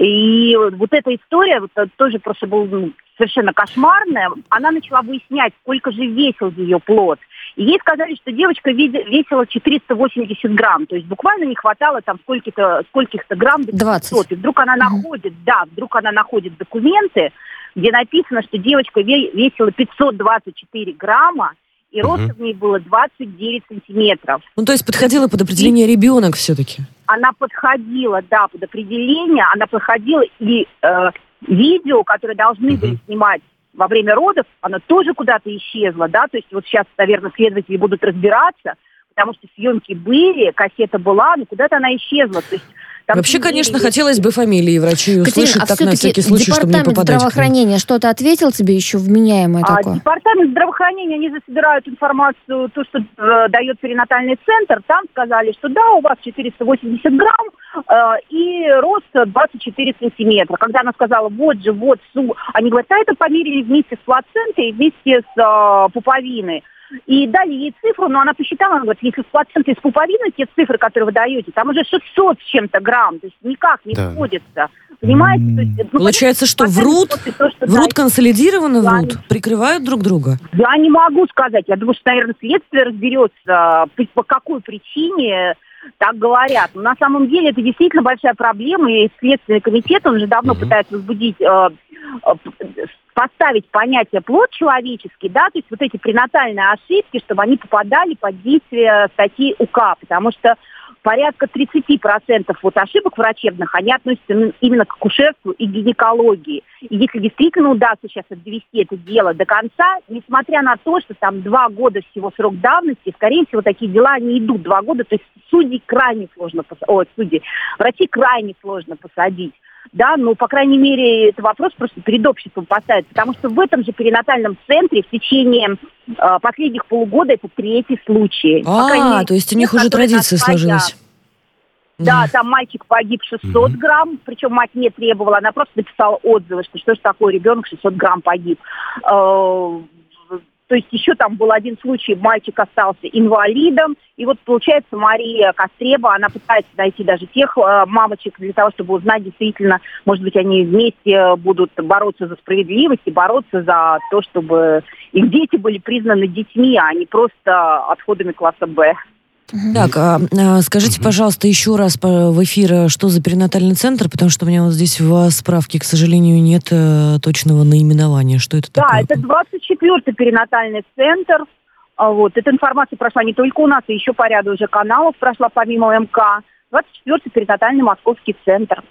И вот эта история вот, тоже просто была ну, совершенно кошмарная. Она начала выяснять, сколько же весил ее плод. И ей сказали, что девочка весила 480 грамм, то есть буквально не хватало там скольких-то скольких грамм до 20. И вдруг она находит, да, вдруг она находит документы, где написано, что девочка весила 524 грамма, и рост в ней было 29 сантиметров. Ну, то есть подходила под определение и... ребенок все-таки? Она подходила, да, под определение, она подходила, и э, видео, которое должны были снимать во время родов, она тоже куда-то исчезла, да, то есть вот сейчас, наверное, следователи будут разбираться, потому что съемки были, кассета была, но куда-то она исчезла, то есть там Вообще, конечно, есть... хотелось бы фамилии врачей услышать Катерина, а так на всякий случай, чтобы не попадать. здравоохранения что-то ответил тебе еще вменяемое а, такое? Департамент здравоохранения, они засобирают информацию, то, что э, дает перинатальный центр, там сказали, что да, у вас 480 грамм э, и рост 24 сантиметра. Когда она сказала, вот же, вот, су, они говорят, а это померили вместе с плацентой и вместе с э, пуповиной. И дали ей цифру, но она посчитала, она говорит, если в проценты из пуповины, те цифры, которые вы даете, там уже 600 с чем-то грамм, то есть никак не да. сходится. Понимаете? То есть, ну, Получается, что врут, то, что врут консолидированно да, врут, прикрывают друг друга? Я не могу сказать. Я думаю, что, наверное, следствие разберется, по какой причине так говорят. Но на самом деле это действительно большая проблема, и Следственный комитет, он уже давно угу. пытается возбудить э, э поставить понятие плод человеческий, да, то есть вот эти пренатальные ошибки, чтобы они попадали под действие статьи УК, потому что порядка 30% вот ошибок врачебных, они относятся именно к акушерству и гинекологии. И если действительно удастся сейчас довести это дело до конца, несмотря на то, что там два года всего срок давности, скорее всего, такие дела не идут два года, то есть судей крайне сложно, о, судей, врачей крайне сложно посадить да, ну, по крайней мере, это вопрос просто перед обществом поставить, потому что в этом же перинатальном центре в течение э, последних полугода это третий случай. А, мере, то есть у них уже традиция сложилась. Да, там мальчик погиб 600 mm-hmm. грамм, причем мать не требовала, она просто написала отзывы, что что же такое, ребенок 600 грамм погиб. Э, То есть еще там был один случай, мальчик остался инвалидом. И вот получается Мария Костреба, она пытается найти даже тех э, мамочек для того, чтобы узнать действительно, может быть, они вместе будут бороться за справедливость и бороться за то, чтобы их дети были признаны детьми, а не просто отходами класса Б. Так, а, а, скажите, пожалуйста, еще раз по, в эфир, что за перинатальный центр, потому что у меня вот здесь в справке, к сожалению, нет э, точного наименования. Что это да, такое? Да, это 24-й перинатальный центр. А, вот. Эта информация прошла не только у нас, и еще по ряду уже каналов прошла помимо МК. 24-й перинатальный московский центр.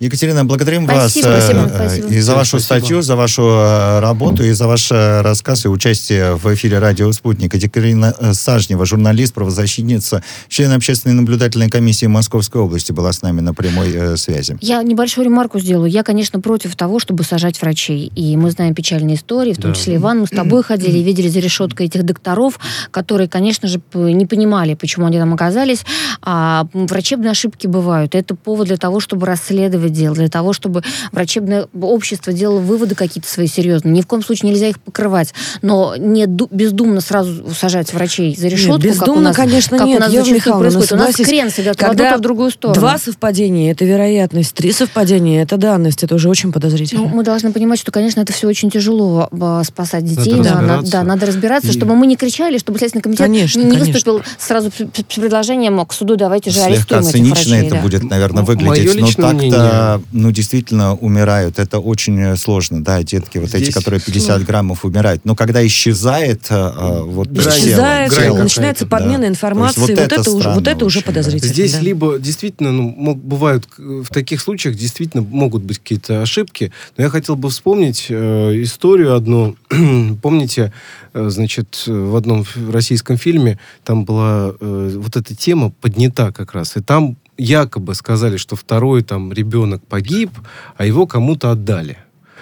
Екатерина, благодарим спасибо, вас спасибо, э, спасибо. и за вашу Спасибо. статью, за вашу э, работу и за ваш э, рассказ и участие в эфире радио «Спутник». Екатерина Сажнева, журналист, правозащитница, член общественной наблюдательной комиссии Московской области была с нами на прямой связи. Я небольшую ремарку сделаю. Я, конечно, против того, чтобы сажать врачей. И мы знаем печальные истории, в том Да. числе Иван, мы с тобой ходили, и видели за решеткой этих докторов, которые, конечно же, не понимали, почему они там оказались. А м, врачебные ошибки бывают. Это повод для того, чтобы расследовать дело, для того, чтобы врачебное общество делало выводы какие-то свои серьезные. Ни в коем случае нельзя их покрывать. Но не ду- бездумно сразу сажать врачей за решетку, как у бездумно, нас, конечно, как нет, у нас Ева зачастую происходит. У нас крен идет в одну, когда то в другую сторону. Два совпадения – это вероятность, три совпадения – это данность. Это уже очень подозрительно. Ну, мы должны понимать, что, конечно, это все очень тяжело а, спасать детей. Надо На- на- разбираться. да, надо разбираться, И- чтобы мы не кричали, чтобы Следственный комитет Конечно, не конечно. выступил сразу с предложением к суду, давайте же Слегка арестуем цинично врачей. это да. будет, наверное, выглядеть, но так-то, мнение. ну, действительно умирают. Это очень э, сложно, да, детки вот эти, Здесь которые 50 граммов умирают. Но когда исчезает э, э, вот Исчезает, грань тело, начинается подмена да. информации. Вот, вот это это, уже, вот это уже очень, подозрительно. Здесь да. либо действительно, ну, мог- бывают в таких случаях действительно могут быть какие-то ошибки. Но я хотел бы вспомнить э, историю одну. Помните, э, значит, в одном российском фильме там была э, вот эта тема поднята как раз. И там якобы сказали, что второй там ребенок погиб, а его кому-то отдали.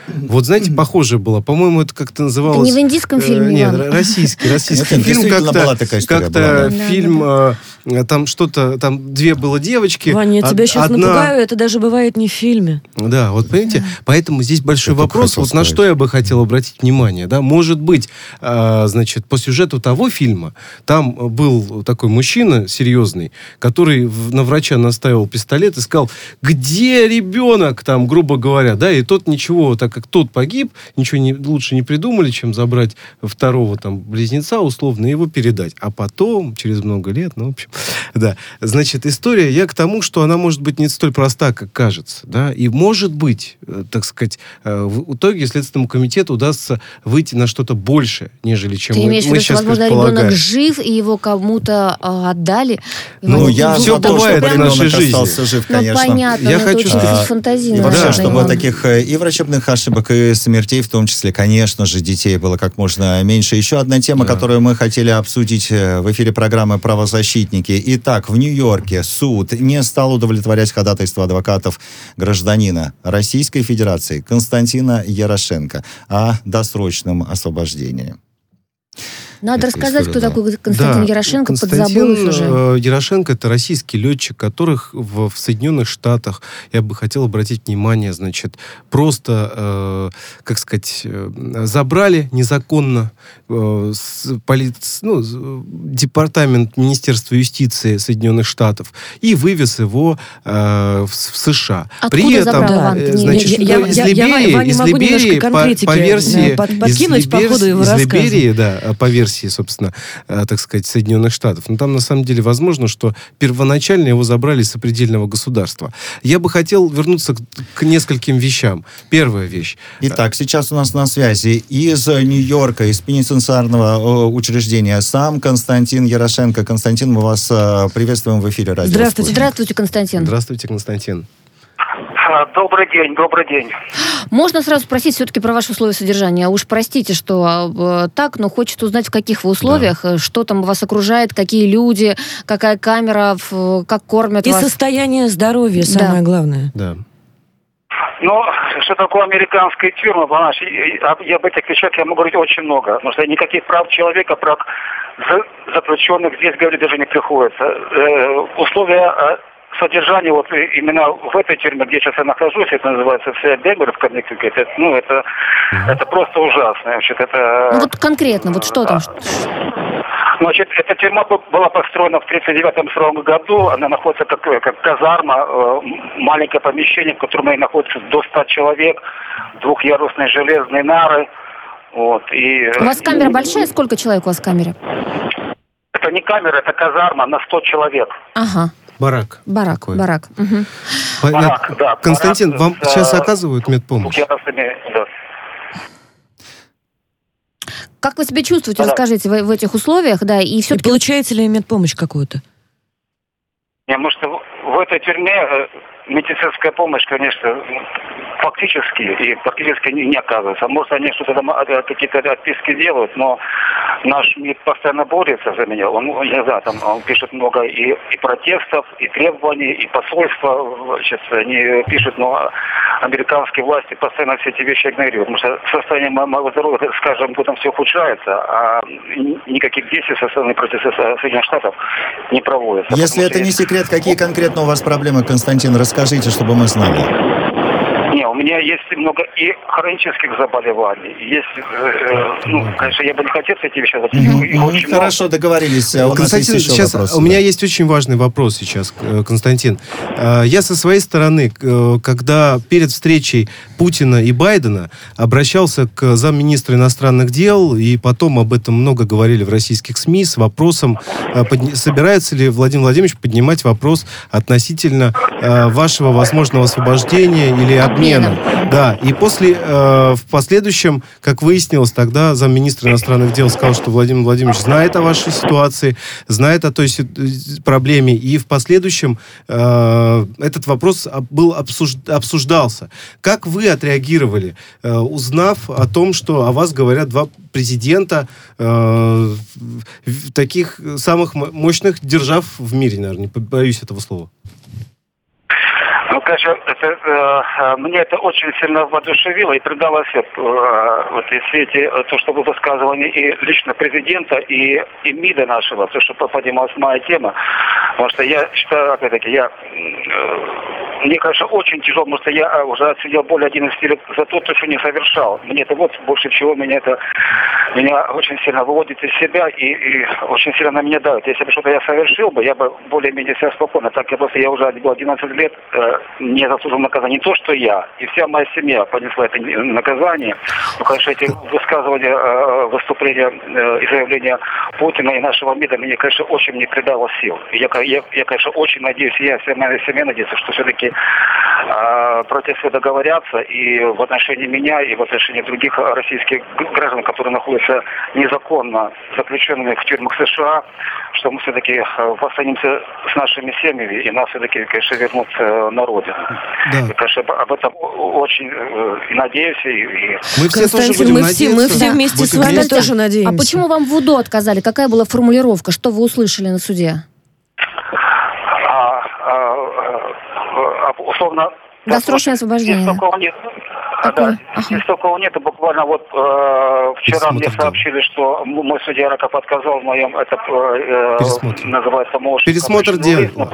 Вот, знаете, похоже было. По-моему, это как-то Это называлось... не в индийском Э, фильме, Нет, Иван. российский, российский Это фильм как-то, была такая история, как-то была, да. Э, там что-то, там две было девочки. Ваня, я од- тебя сейчас одна- напугаю, это даже бывает не в фильме. Да, вот понимаете, поэтому здесь большой Я вопрос, вот на сказать. что я бы хотел обратить внимание, да, может быть, а, значит, по сюжету того фильма, там был такой мужчина серьезный, который в- на врача наставил пистолет и сказал, где ребенок, там, грубо говоря, да, и тот ничего, так как тот погиб, ничего не, лучше не придумали, чем забрать второго там близнеца условно и его передать, а потом, через много лет, ну, в общем, да, значит, история, я к тому, что она может быть не столь проста, как кажется, да, и может быть, э, так сказать, э, в итоге Следственному комитету удастся выйти на что-то большее, нежели чем Ты мы, имеешь в мы виду, что, сейчас возможно, предполагаем. ребенок жив, и его кому-то а, отдали? Ну, я за то, бывает чтобы в нашей ребенок жизни. остался жив, Ну, конечно. понятно, Я хочу очень сказать- фантазийно. И вообще, наверное, чтобы таких и врачебных ошибок, и смертей, в том числе, конечно же, детей было как можно меньше. Еще одна тема, Да. которую мы хотели обсудить в эфире программы «Правозащитники». Итак, в Нью-Йорке суд не стал удовлетворять ходатайство адвокатов гражданина Российской Федерации Константина Ярошенко о досрочном освобождении. Надо рассказать, кто да. такой Константин Да, Ярошенко, Константин, подзабылось уже. э, Ярошенко это российский летчик, которых в, в Соединенных Штатах, я бы хотел обратить внимание, значит, просто, э, как сказать, э, забрали незаконно э, с поли- ну, департамент Министерства юстиции Соединенных Штатов и вывез его э, в, в США. Откуда забрал, Иван? э, Ты не- значит, Я- ну, из я- я- Либерии, Ваня, из могу немножко Либерии по, по версии, э, под- из подкинуть по ходу его из. Либерии, да, по версии, собственно, э, так сказать, Соединенных Штатов. Но там, на самом деле, возможно, что первоначально его забрали с сопредельного государства. Я бы хотел вернуться к, к нескольким вещам. Первая вещь. Итак, сейчас у нас на связи из Нью-Йорка, из пенитенциарного э, учреждения сам Константин Ярошенко. Константин, мы вас э, приветствуем в эфире радио. Здравствуйте. «Спутник». Здравствуйте, Константин. Здравствуйте, Константин. А, Добрый день, добрый день. Можно сразу спросить все-таки про ваши условия содержания? Уж простите, что э, так, но хочется узнать, в каких вы условиях, э, что там вас окружает, какие люди, какая камера, как кормят И вас. состояние здоровья, Да. самое главное. Да. Ну, что такое американская тюрьма, и- и об- я об этих вещах я могу говорить очень много, потому что никаких прав человека, прав за- заключенных здесь говорить даже не приходится. Э, условия э, содержание вот именно в этой тюрьме, где сейчас я нахожусь, это называется вся Бемер в Коннектикуте, ну, это, это просто ужасно. Значит, это... Ну, вот конкретно, вот что там? Значит, эта тюрьма была построена в 1939 году. Она находится как, как казарма, э, маленькое помещение, в котором находится до 100 человек, двухъярусные железные нары. Вот, и... У вас камера большая? Сколько человек у вас в камере? Это не камера, это казарма на 100 человек. Ага. Барак. Барак, Такой. барак. Угу. Барак, да, Константин, барак вам с, сейчас э, оказывают медпомощь? да. Как вы себя чувствуете, расскажите, в, в этих условиях, да, и И все-таки... получаете ли медпомощь какую-то? Не, может, в, в этой тюрьме э, медицинская помощь, конечно, фактически и практически не, не оказывается. Может, они что-то там э, какие-то отписки делают, но наш МИД постоянно борется за меня. Он, не знаю, там он пишет много и, и протестов, и требований, и посольства. Сейчас они пишут, но американские власти постоянно все эти вещи игнорируют. Потому что состояние мо- моего здоровья с каждым годом все ухудшается, а ни- никаких действий со стороны правительства Соединенных Штатов не проводится. Если это не секрет, какие конкретно у вас проблемы, Константин, расскажите, чтобы мы знали. Не, у меня есть много и хронических заболеваний. Есть, э, э, ну, конечно, я бы не хотел с этими их мгм, очень много. Хорошо, договорились. А У нас есть Константин, еще сейчас вопросы. у меня да. есть очень важный вопрос сейчас, э, Константин. Э, Я со своей стороны, э, когда перед встречей Путина и Байдена обращался к замминистра иностранных дел, и потом об этом много говорили в российских СМИ, с вопросом, собирается ли Владимир Владимирович поднимать вопрос относительно вашего возможного освобождения или обмена. Да, и после, э, в последующем, как выяснилось, тогда замминистра иностранных дел сказал, что Владимир Владимирович знает о вашей ситуации, знает о той э, проблеме, и в последующем э, этот вопрос был обсуж- обсуждался. Как вы отреагировали, э, узнав о том, что о вас говорят два президента э, таких самых мо- мощных держав в мире, наверное, не побоюсь этого слова? Конечно, это, э, э, мне это очень сильно воодушевило и придало свет э, в этой свете э, то, что было высказывание и лично президента, и, и МИДа нашего, то, что поднималась моя тема. Потому что я считаю, опять-таки, я, э, мне, конечно, очень тяжело, потому что я э, уже отсидел более 11 лет за то, что не совершал. Мне это вот больше всего меня это меня очень сильно выводит из себя и, и очень сильно на меня давит. Если бы что-то я совершил бы, я бы более-менее себя спокойно. Так я просто я уже был 11 лет э, не заслужил наказания. Не то, что я, и вся моя семья понесла это наказание. Ну, конечно, эти высказывания, э, выступления э, и заявления Путина и нашего МИДа мне, конечно, очень не придало сил. Я, я, я, конечно, очень надеюсь, я вся моя семья надеется, что все-таки э, протесты договорятся и в отношении меня, и в отношении других российских граждан, которые находятся незаконно заключенными в тюрьмах США, что мы все-таки восстановимся с нашими семьями, и нас все-таки, конечно, вернут на родину. Да. Я, конечно, об- этом очень э, и надеюсь, и, Мы все тоже будем мы все, мы надеяться. все Да. вместе с Будем вами вместе. тоже надеемся. А почему вам в УДО отказали? Какая была формулировка? Что вы услышали на суде? а, а, а, а, условно... Досрочное освобождение, такого нет. Такое, Да, ага. здесь такого нет. Буквально вот э, вчера мне сообщили, что мой судья Раков отказал в моем, это э, Пересмотр. называется молчание. Пересмотр дела.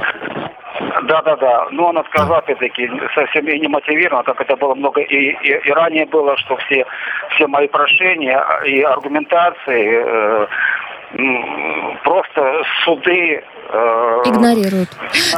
Да, да, да. Но он отказал, опять-таки, совсем и не мотивирован, как это было много и, и, и ранее было, что все, все мои прошения и аргументации э, просто суды Игнорируют. игнорируют.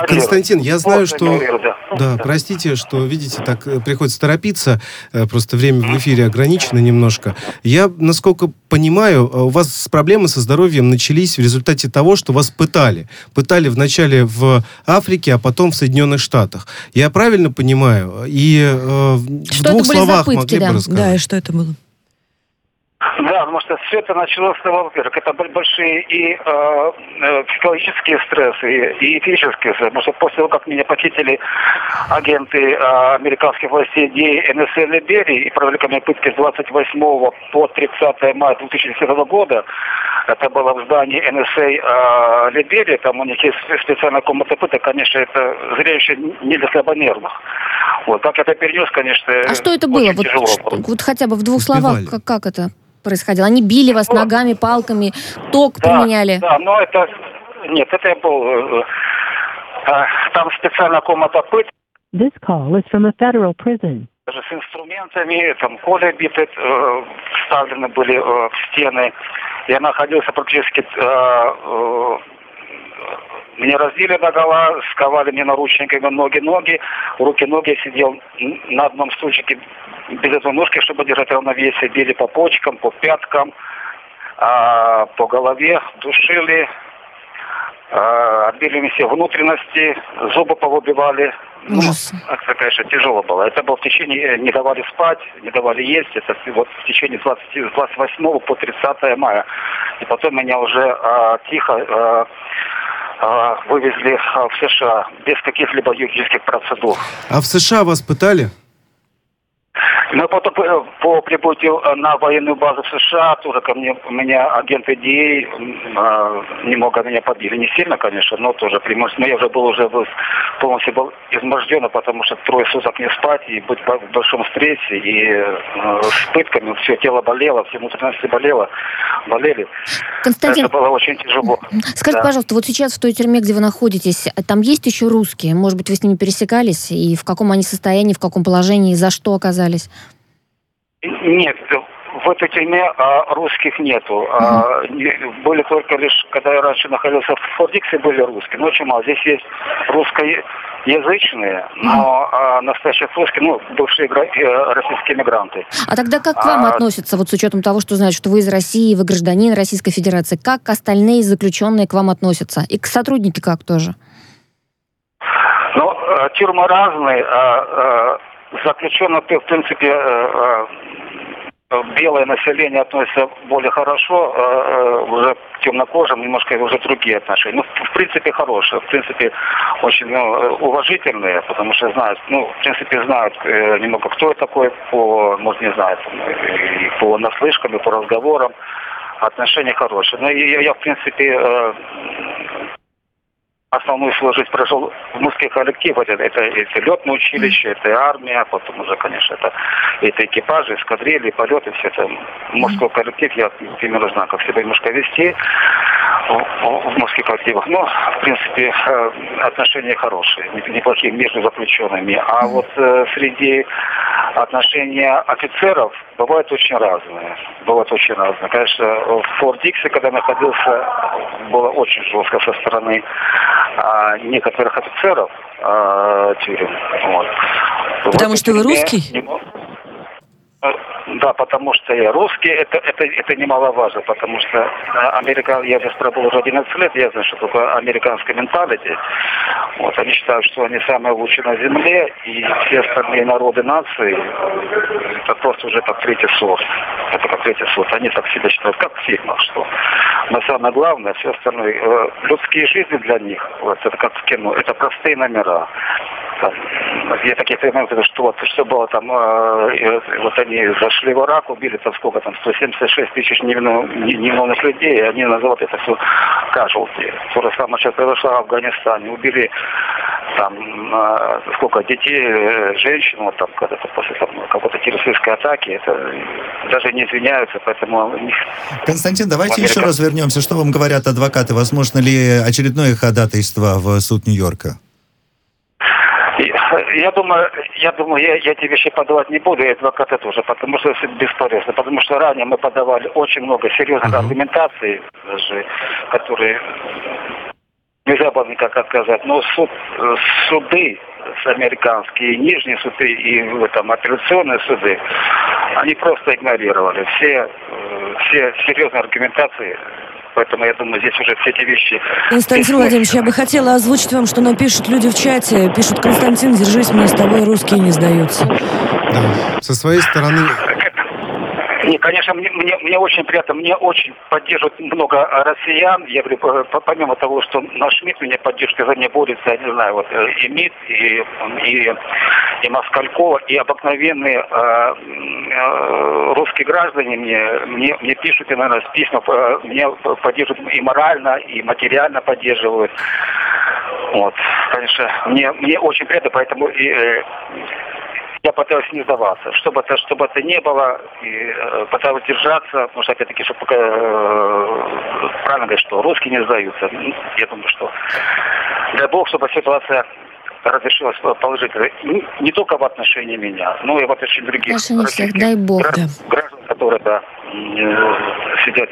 Константин, я знаю, что... да. Да, простите, что, видите, так э, приходится торопиться, э, просто время в эфире ограничено немножко. Я, насколько понимаю, э, у вас проблемы со здоровьем начались в результате того, что вас пытали. Пытали вначале в Африке, а потом в Соединенных Штатах. Я правильно понимаю? И э, в Что двух словах пытки, могли да? бы Да, рассказать? и что это было? Да, потому что все это началось, с того, во-первых, это были большие и э, э, психологические стрессы, и, и физические стрессы. Потому что после того, как меня похитили агенты э, американских властей ДИ НСА Либерии и провели ко мне пытки с 28 по 30 мая 2010 года, это было в здании НСА э, Либерии, там у них есть специальная комната пыток, конечно, это зрелище не для слабонервных. Вот, как это перенес, конечно, А что это было? Вот, тяжело что- вот хотя бы в двух словах, как, как это происходило? Они били вас Ну, ногами, палками, ток Да, применяли? Да, но это... Нет, это я был... э, там специальная комната пыток. This call is from a federal prison. Даже с инструментами, там коля биты э, вставлены были э, в стены. Я находился практически... Э, э, мне раздели догола, сковали мне наручниками ноги-ноги, руки-ноги. Я сидел на одном стульчике без этой ножки, чтобы держать равновесие. Били по почкам, по пяткам, э, по голове, душили, э, отбили мне все внутренности, зубы повыбивали. Ну, это, конечно, тяжело было. Это было в течение, не давали спать, не давали есть. Это вот в течение 20, 28 по 30 мая. И потом меня уже а, тихо а, а, вывезли в США без каких-либо юридических процедур. А в США вас пытали? Но потом э, по прибытию э, на военную базу в США тоже ко мне, у меня агенты DA э, немного меня побили. Не сильно, конечно, но тоже преимущество. Но я уже был уже полностью был изможден, потому что трое суток не спать и быть в большом стрессе и э, с пытками. Все тело болело, все внутренности болело, болели. Константин, Это было очень тяжело. Скажите, да. пожалуйста, вот сейчас в той тюрьме, где вы находитесь, там есть еще русские? Может быть, вы с ними пересекались? И в каком они состоянии, в каком положении, за что оказались? Нет, в этой тюрьме а, русских нету. А, были только лишь, когда я раньше находился в Фордиксе, были русские, но очень мало. Здесь есть русскоязычные, но а, настоящие русские, ну, бывшие э, российские мигранты. А тогда как к вам а, относятся, вот с учетом того, что знают, что вы из России, вы гражданин Российской Федерации, как остальные заключенные к вам относятся? И к сотрудники как тоже? Ну, э, тюрьмы разные. А, заключенных, в принципе, э, э, белое население относится более хорошо, э, уже к темнокожим немножко уже другие отношения. Ну, в принципе, хорошие, в принципе, очень ну, уважительные, потому что знают, ну, в принципе, знают немного, кто я такой, по, может, не знаю, по наслышкам и по разговорам отношения хорошие. Но я, я в принципе, основную свою жизнь прожил в мужских коллективах. Это, это, это летное училище, это армия, потом уже, конечно, это, это экипажи, эскадрильи, полеты, все это мужской коллектив. Я примерно знаю, как себя немножко вести в, мужских коллективах. Но, в принципе, э, отношения хорошие, неплохие между заключенными. А вот э, среди отношения офицеров бывают очень разные. Бывают очень разные. Конечно, в Форт Диксе, когда находился, было очень жестко со стороны а, некоторых офицеров а, тюрем. Вот. Потому что вы русский? Не, да, потому что я русский, это, это, это немаловажно, потому что э, Америка, я здесь пробыл уже 11 лет, я знаю, что такое американская менталити. Вот, они считают, что они самые лучшие на земле, и все остальные народы нации, э, это просто уже как третий сорт. Это как третий сорт. Они так себя считают, как фильмах, что. Но самое главное, все остальные, людские жизни для них, вот, это как в кино, это простые номера там, я такие моменты, что вот что было там, э, вот они зашли в Ирак, убили там сколько там, 176 тысяч невинных, невинных людей, и они называют это все casualty. То же самое сейчас произошло в Афганистане. Убили там э, сколько детей, э, женщин, вот там когда-то после там, какой-то террористической атаки, это даже не извиняются, поэтому... Константин, давайте Америка... еще раз вернемся. Что вам говорят адвокаты? Возможно ли очередное ходатайство в суд Нью-Йорка? Я думаю, я думаю, я, я эти вещи подавать не буду, и адвокаты тоже, потому что это бесполезно. Потому что ранее мы подавали очень много серьезных uh-huh. аргументаций, даже, которые нельзя было никак отказать. Но суд, суды американские, нижние суды и там, апелляционные суды, они просто игнорировали все, э, все серьезные аргументации Поэтому я думаю, здесь уже все эти вещи... Константин Владимирович, я бы хотела озвучить вам, что напишут люди в чате. Пишут, Константин, держись, мы с тобой русские не сдаются. Да. Со своей стороны не, конечно, мне, мне, мне очень приятно, мне очень поддерживают много россиян. Я говорю, помимо того, что наш МИД меня поддерживает, за меня борется, я не знаю, вот э, и МИД, и, и, и Москалькова, и обыкновенные э, э, русские граждане мне, мне, мне пишут, и, наверное, письма, э, меня поддерживают и морально, и материально поддерживают. Вот, конечно, мне, мне очень приятно, поэтому и, э, я пытаюсь не сдаваться. Чтобы это, чтобы это не было, и, э, пытаюсь держаться, потому что, опять-таки, чтобы э, правильно говорить, что русские не сдаются. Я думаю, что дай бог, чтобы ситуация разрешилась положительно. Не, не только в отношении меня, но и в отношении других. Отношении всех, дай бог. Граждан, да. граждан которые да, сидят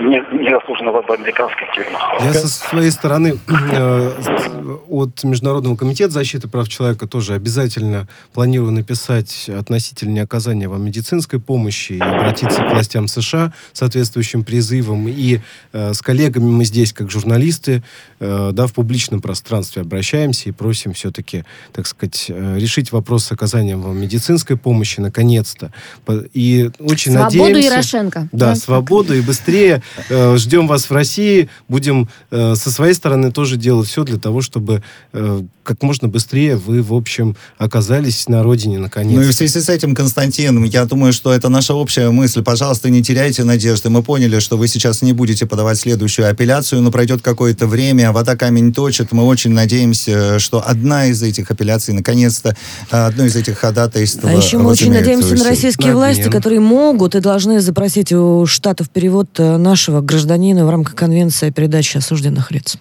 незаслуженно в американских тюрьмах. Я со своей стороны э, от Международного комитета защиты прав человека тоже обязательно планирую написать относительно оказания вам медицинской помощи и обратиться к властям США соответствующим призывом. И э, с коллегами мы здесь, как журналисты, э, да, в публичном пространстве обращаемся и просим все-таки, так сказать, решить вопрос с оказанием вам медицинской помощи наконец-то. И очень свободу надеемся... Свободу Ярошенко. Да, да, свободу и быстрее ждем вас в России. Будем э, со своей стороны тоже делать все для того, чтобы э, как можно быстрее вы, в общем, оказались на родине наконец. Ну и в связи с этим, Константин, я думаю, что это наша общая мысль. Пожалуйста, не теряйте надежды. Мы поняли, что вы сейчас не будете подавать следующую апелляцию, но пройдет какое-то время, вода камень точит. Мы очень надеемся, что одна из этих апелляций, наконец-то, одно из этих ходатайств... А еще мы очень надеемся на российские власти, которые могут и должны запросить у Штатов перевод нашего гражданина в рамках конвенции о передаче осужденных лиц.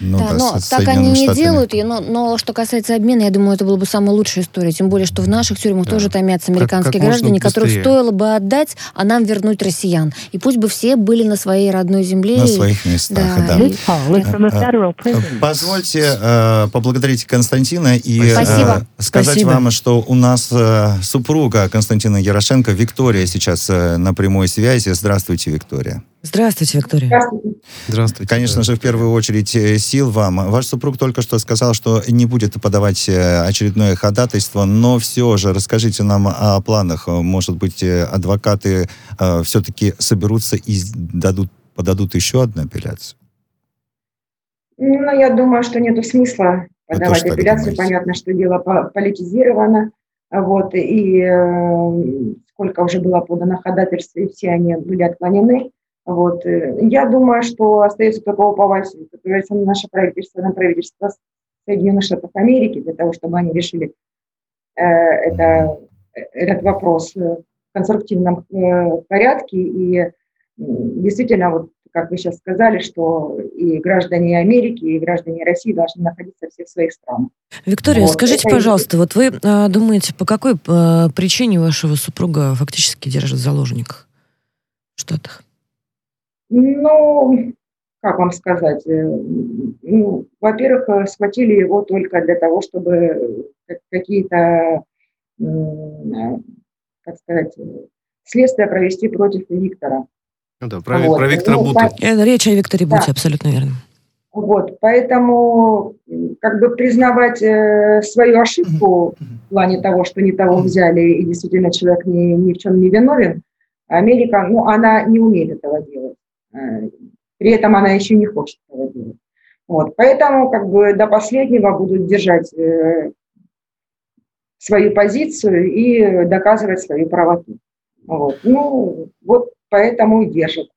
Ну, да, да, но так они не делают, но, но что касается обмена, я думаю, это была бы самая лучшая история. Тем более, что в наших тюрьмах да. тоже томятся американские как, как граждане, которых стоило бы отдать, а нам вернуть россиян. И пусть бы все были на своей родной земле. На своих местах, да. да. И... А, позвольте э, поблагодарить Константина и э, сказать Спасибо. вам, что у нас э, супруга Константина Ярошенко, Виктория, сейчас э, на прямой связи. Здравствуйте, Виктория. Здравствуйте, Виктория. Здравствуйте. Здравствуйте. Конечно же, в первую очередь э, сил вам. Ваш супруг только что сказал, что не будет подавать э, очередное ходатайство, но все же расскажите нам о планах. Может быть, э, адвокаты э, все-таки соберутся и дадут, подадут еще одну апелляцию? Ну, я думаю, что нет смысла подавать апелляцию. Понятно, что дело политизировано. Вот, и э, сколько уже было подано ходатайств, и все они были отклонены. Вот. Э, я думаю, что остается только уповать, на наше правительство, на правительство Соединенных Штатов Америки, для того, чтобы они решили э, это, этот вопрос в конструктивном э, порядке. И действительно, вот как вы сейчас сказали, что и граждане Америки, и граждане России должны находиться все в своих странах. Виктория, вот. скажите, это пожалуйста, вот вы а, думаете, по какой а, причине вашего супруга фактически держат в заложниках в Штатах? Ну, как вам сказать, э, ну, во-первых, э, схватили его только для того, чтобы какие-то, э, как сказать, следствия провести против Виктора. Ну да, про, вот. про Виктора ну, Бута. По... Речь о Викторе Буте, да. абсолютно верно. Вот, поэтому как бы признавать э, свою ошибку в плане того, что не того взяли и действительно человек ни, ни в чем не виновен, Америка, ну, она не умеет этого делать. При этом она еще не хочет этого делать. Вот, поэтому как бы до последнего будут держать э, свою позицию и доказывать свою правоту. Вот. Ну, вот поэтому и держат.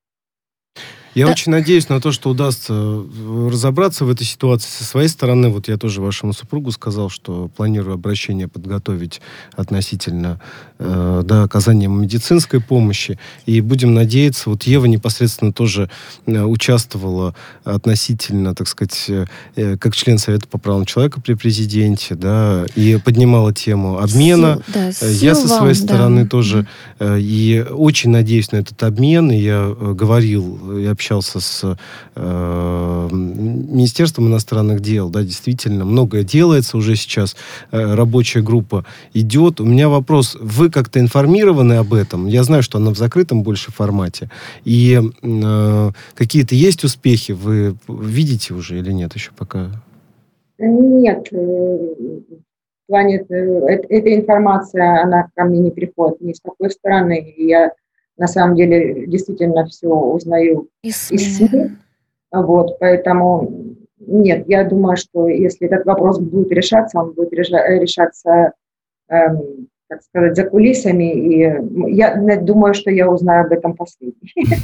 Я да. очень надеюсь на то, что удастся э, разобраться в этой ситуации со своей стороны. Вот я тоже вашему супругу сказал, что планирую обращение подготовить относительно э, да, оказания медицинской помощи. И будем надеяться, вот Ева непосредственно тоже э, участвовала относительно, так сказать, э, э, как член Совета по правам человека при президенте, да, и поднимала тему обмена. Сил, да, сил я со своей вам, стороны да. тоже. Э, и очень надеюсь на этот обмен. И я э, говорил, я общался с э, Министерством иностранных дел, да, действительно, многое делается уже сейчас, э, рабочая группа идет. У меня вопрос, вы как-то информированы об этом? Я знаю, что она в закрытом больше формате. И э, какие-то есть успехи, вы видите уже или нет еще пока? Нет, э, в плане э, эта информация, она ко мне не приходит ни с какой стороны. Я на самом деле действительно все узнаю из СМИ. Из СМИ. Вот, поэтому нет, я думаю, что если этот вопрос будет решаться, он будет решаться, эм, так сказать, за кулисами. И я думаю, что я узнаю об этом последний.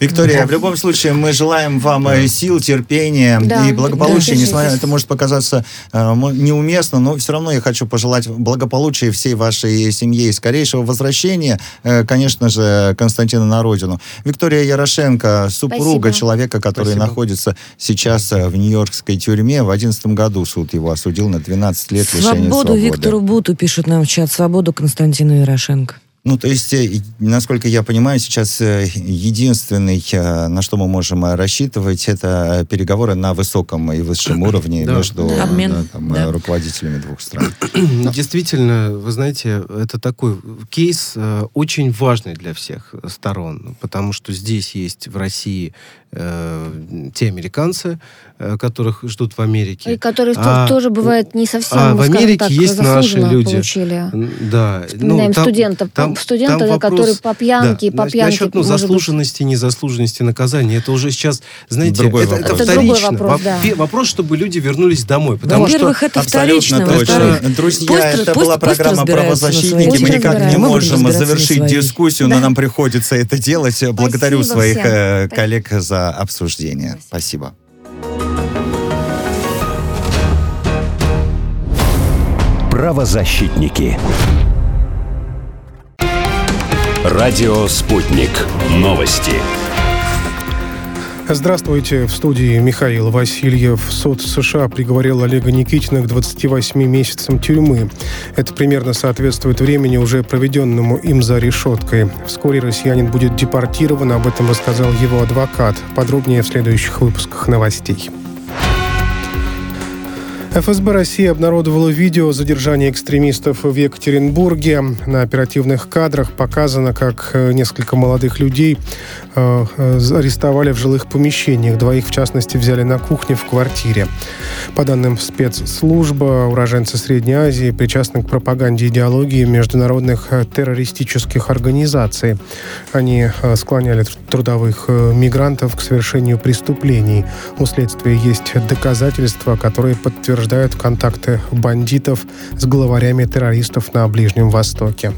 Виктория, в любом случае мы желаем вам э, сил, терпения да, и благополучия. Да, Несмотря на это может показаться э, неуместно, но все равно я хочу пожелать благополучия всей вашей семье и скорейшего возвращения, э, конечно же, Константина на родину. Виктория Ярошенко, супруга Спасибо. человека, который Спасибо. находится сейчас э, в Нью-Йоркской тюрьме. В 2011 году суд его осудил на 12 лет лишения свободы. Свободу Виктору Буту, пишут нам в чат. Свободу Константину Ярошенко. Ну, то есть, э, насколько я понимаю, сейчас э, единственный, э, на что мы можем рассчитывать, это переговоры на высоком и высшем уровне да. между да. Там, да. руководителями двух стран. Действительно, вы знаете, это такой кейс очень важный для всех сторон, потому что здесь есть в России э, те американцы, э, которых ждут в Америке. И которые а, тоже бывает не совсем, а в Америке так, есть наши люди. Получили. Да. ну, там, студентов, там, студента, там вопрос, который по пьянке, да, по пьянке. Насчет ну, заслуженности, быть... незаслуженности наказания, это уже сейчас, знаете, другой это, вопрос. это вторично. вопрос, да. вопрос, чтобы люди вернулись домой. Потому Во-первых, что... это вторично. Точно. Друзья, пусть, это пусть, была программа «Правозащитники». Мы никак не можем завершить дискуссию, но нам приходится это делать. Благодарю своих э, коллег за обсуждение. Спасибо. Правозащитники. Радио «Спутник». Новости. Здравствуйте. В студии Михаил Васильев. Суд США приговорил Олега Никитина к 28 месяцам тюрьмы. Это примерно соответствует времени, уже проведенному им за решеткой. Вскоре россиянин будет депортирован. Об этом рассказал его адвокат. Подробнее в следующих выпусках новостей. ФСБ России обнародовала видео задержания экстремистов в Екатеринбурге. На оперативных кадрах показано, как э, несколько молодых людей э, э, арестовали в жилых помещениях. Двоих, в частности, взяли на кухне в квартире. По данным спецслужбы, уроженцы Средней Азии причастны к пропаганде идеологии международных террористических организаций. Они склоняли трудовых мигрантов к совершению преступлений. У следствия есть доказательства, которые подтверждают подтверждают контакты бандитов с главарями террористов на Ближнем Востоке.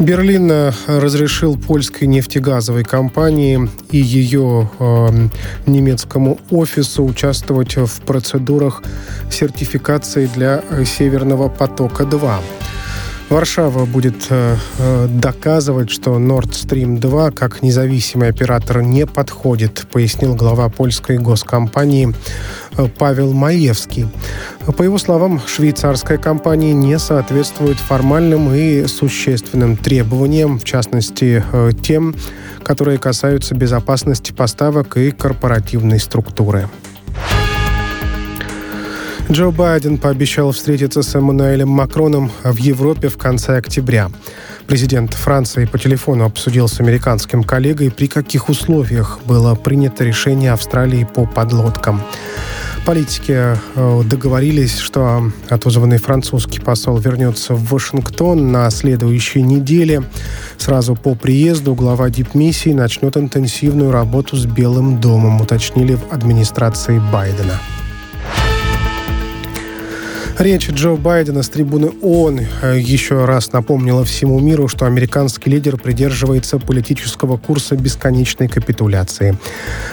Берлин э, разрешил польской нефтегазовой компании и ее э, немецкому офису участвовать в процедурах сертификации для Северного потока-2. Варшава будет э, э доказывать, что Nord Stream 2 как независимый оператор не подходит, пояснил глава польской госкомпании э, Павел Маевский. По его словам, швейцарская компания не соответствует формальным и существенным требованиям, в частности, э, тем, которые касаются безопасности поставок и корпоративной структуры. Джо Байден пообещал встретиться с Эммануэлем Макроном в Европе в конце октября. Президент Франции по телефону обсудил с американским коллегой, при каких условиях было принято решение Австралии по подлодкам. Политики э, договорились, что отозванный французский посол вернется в Вашингтон на следующей неделе. Сразу по приезду глава дипмиссии начнет интенсивную работу с Белым домом, уточнили в администрации Байдена. Речь Джо Байдена с трибуны ООН э, еще раз напомнила всему миру, что американский лидер придерживается политического курса бесконечной капитуляции.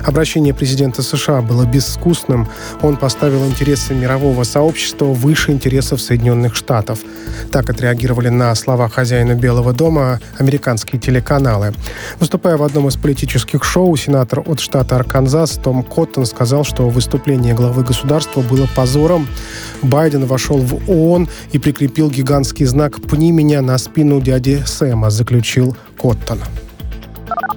Обращение президента США было безвкусным. Он поставил интересы мирового сообщества выше интересов Соединенных Штатов. Так отреагировали на слова хозяина Белого дома американские телеканалы. Выступая в одном из политических шоу, сенатор от штата Арканзас Том Коттон сказал, что выступление главы государства было позором. Байден вошел в ООН и прикрепил гигантский знак «Пни меня» на спину дяди Сэма, заключил Коттон.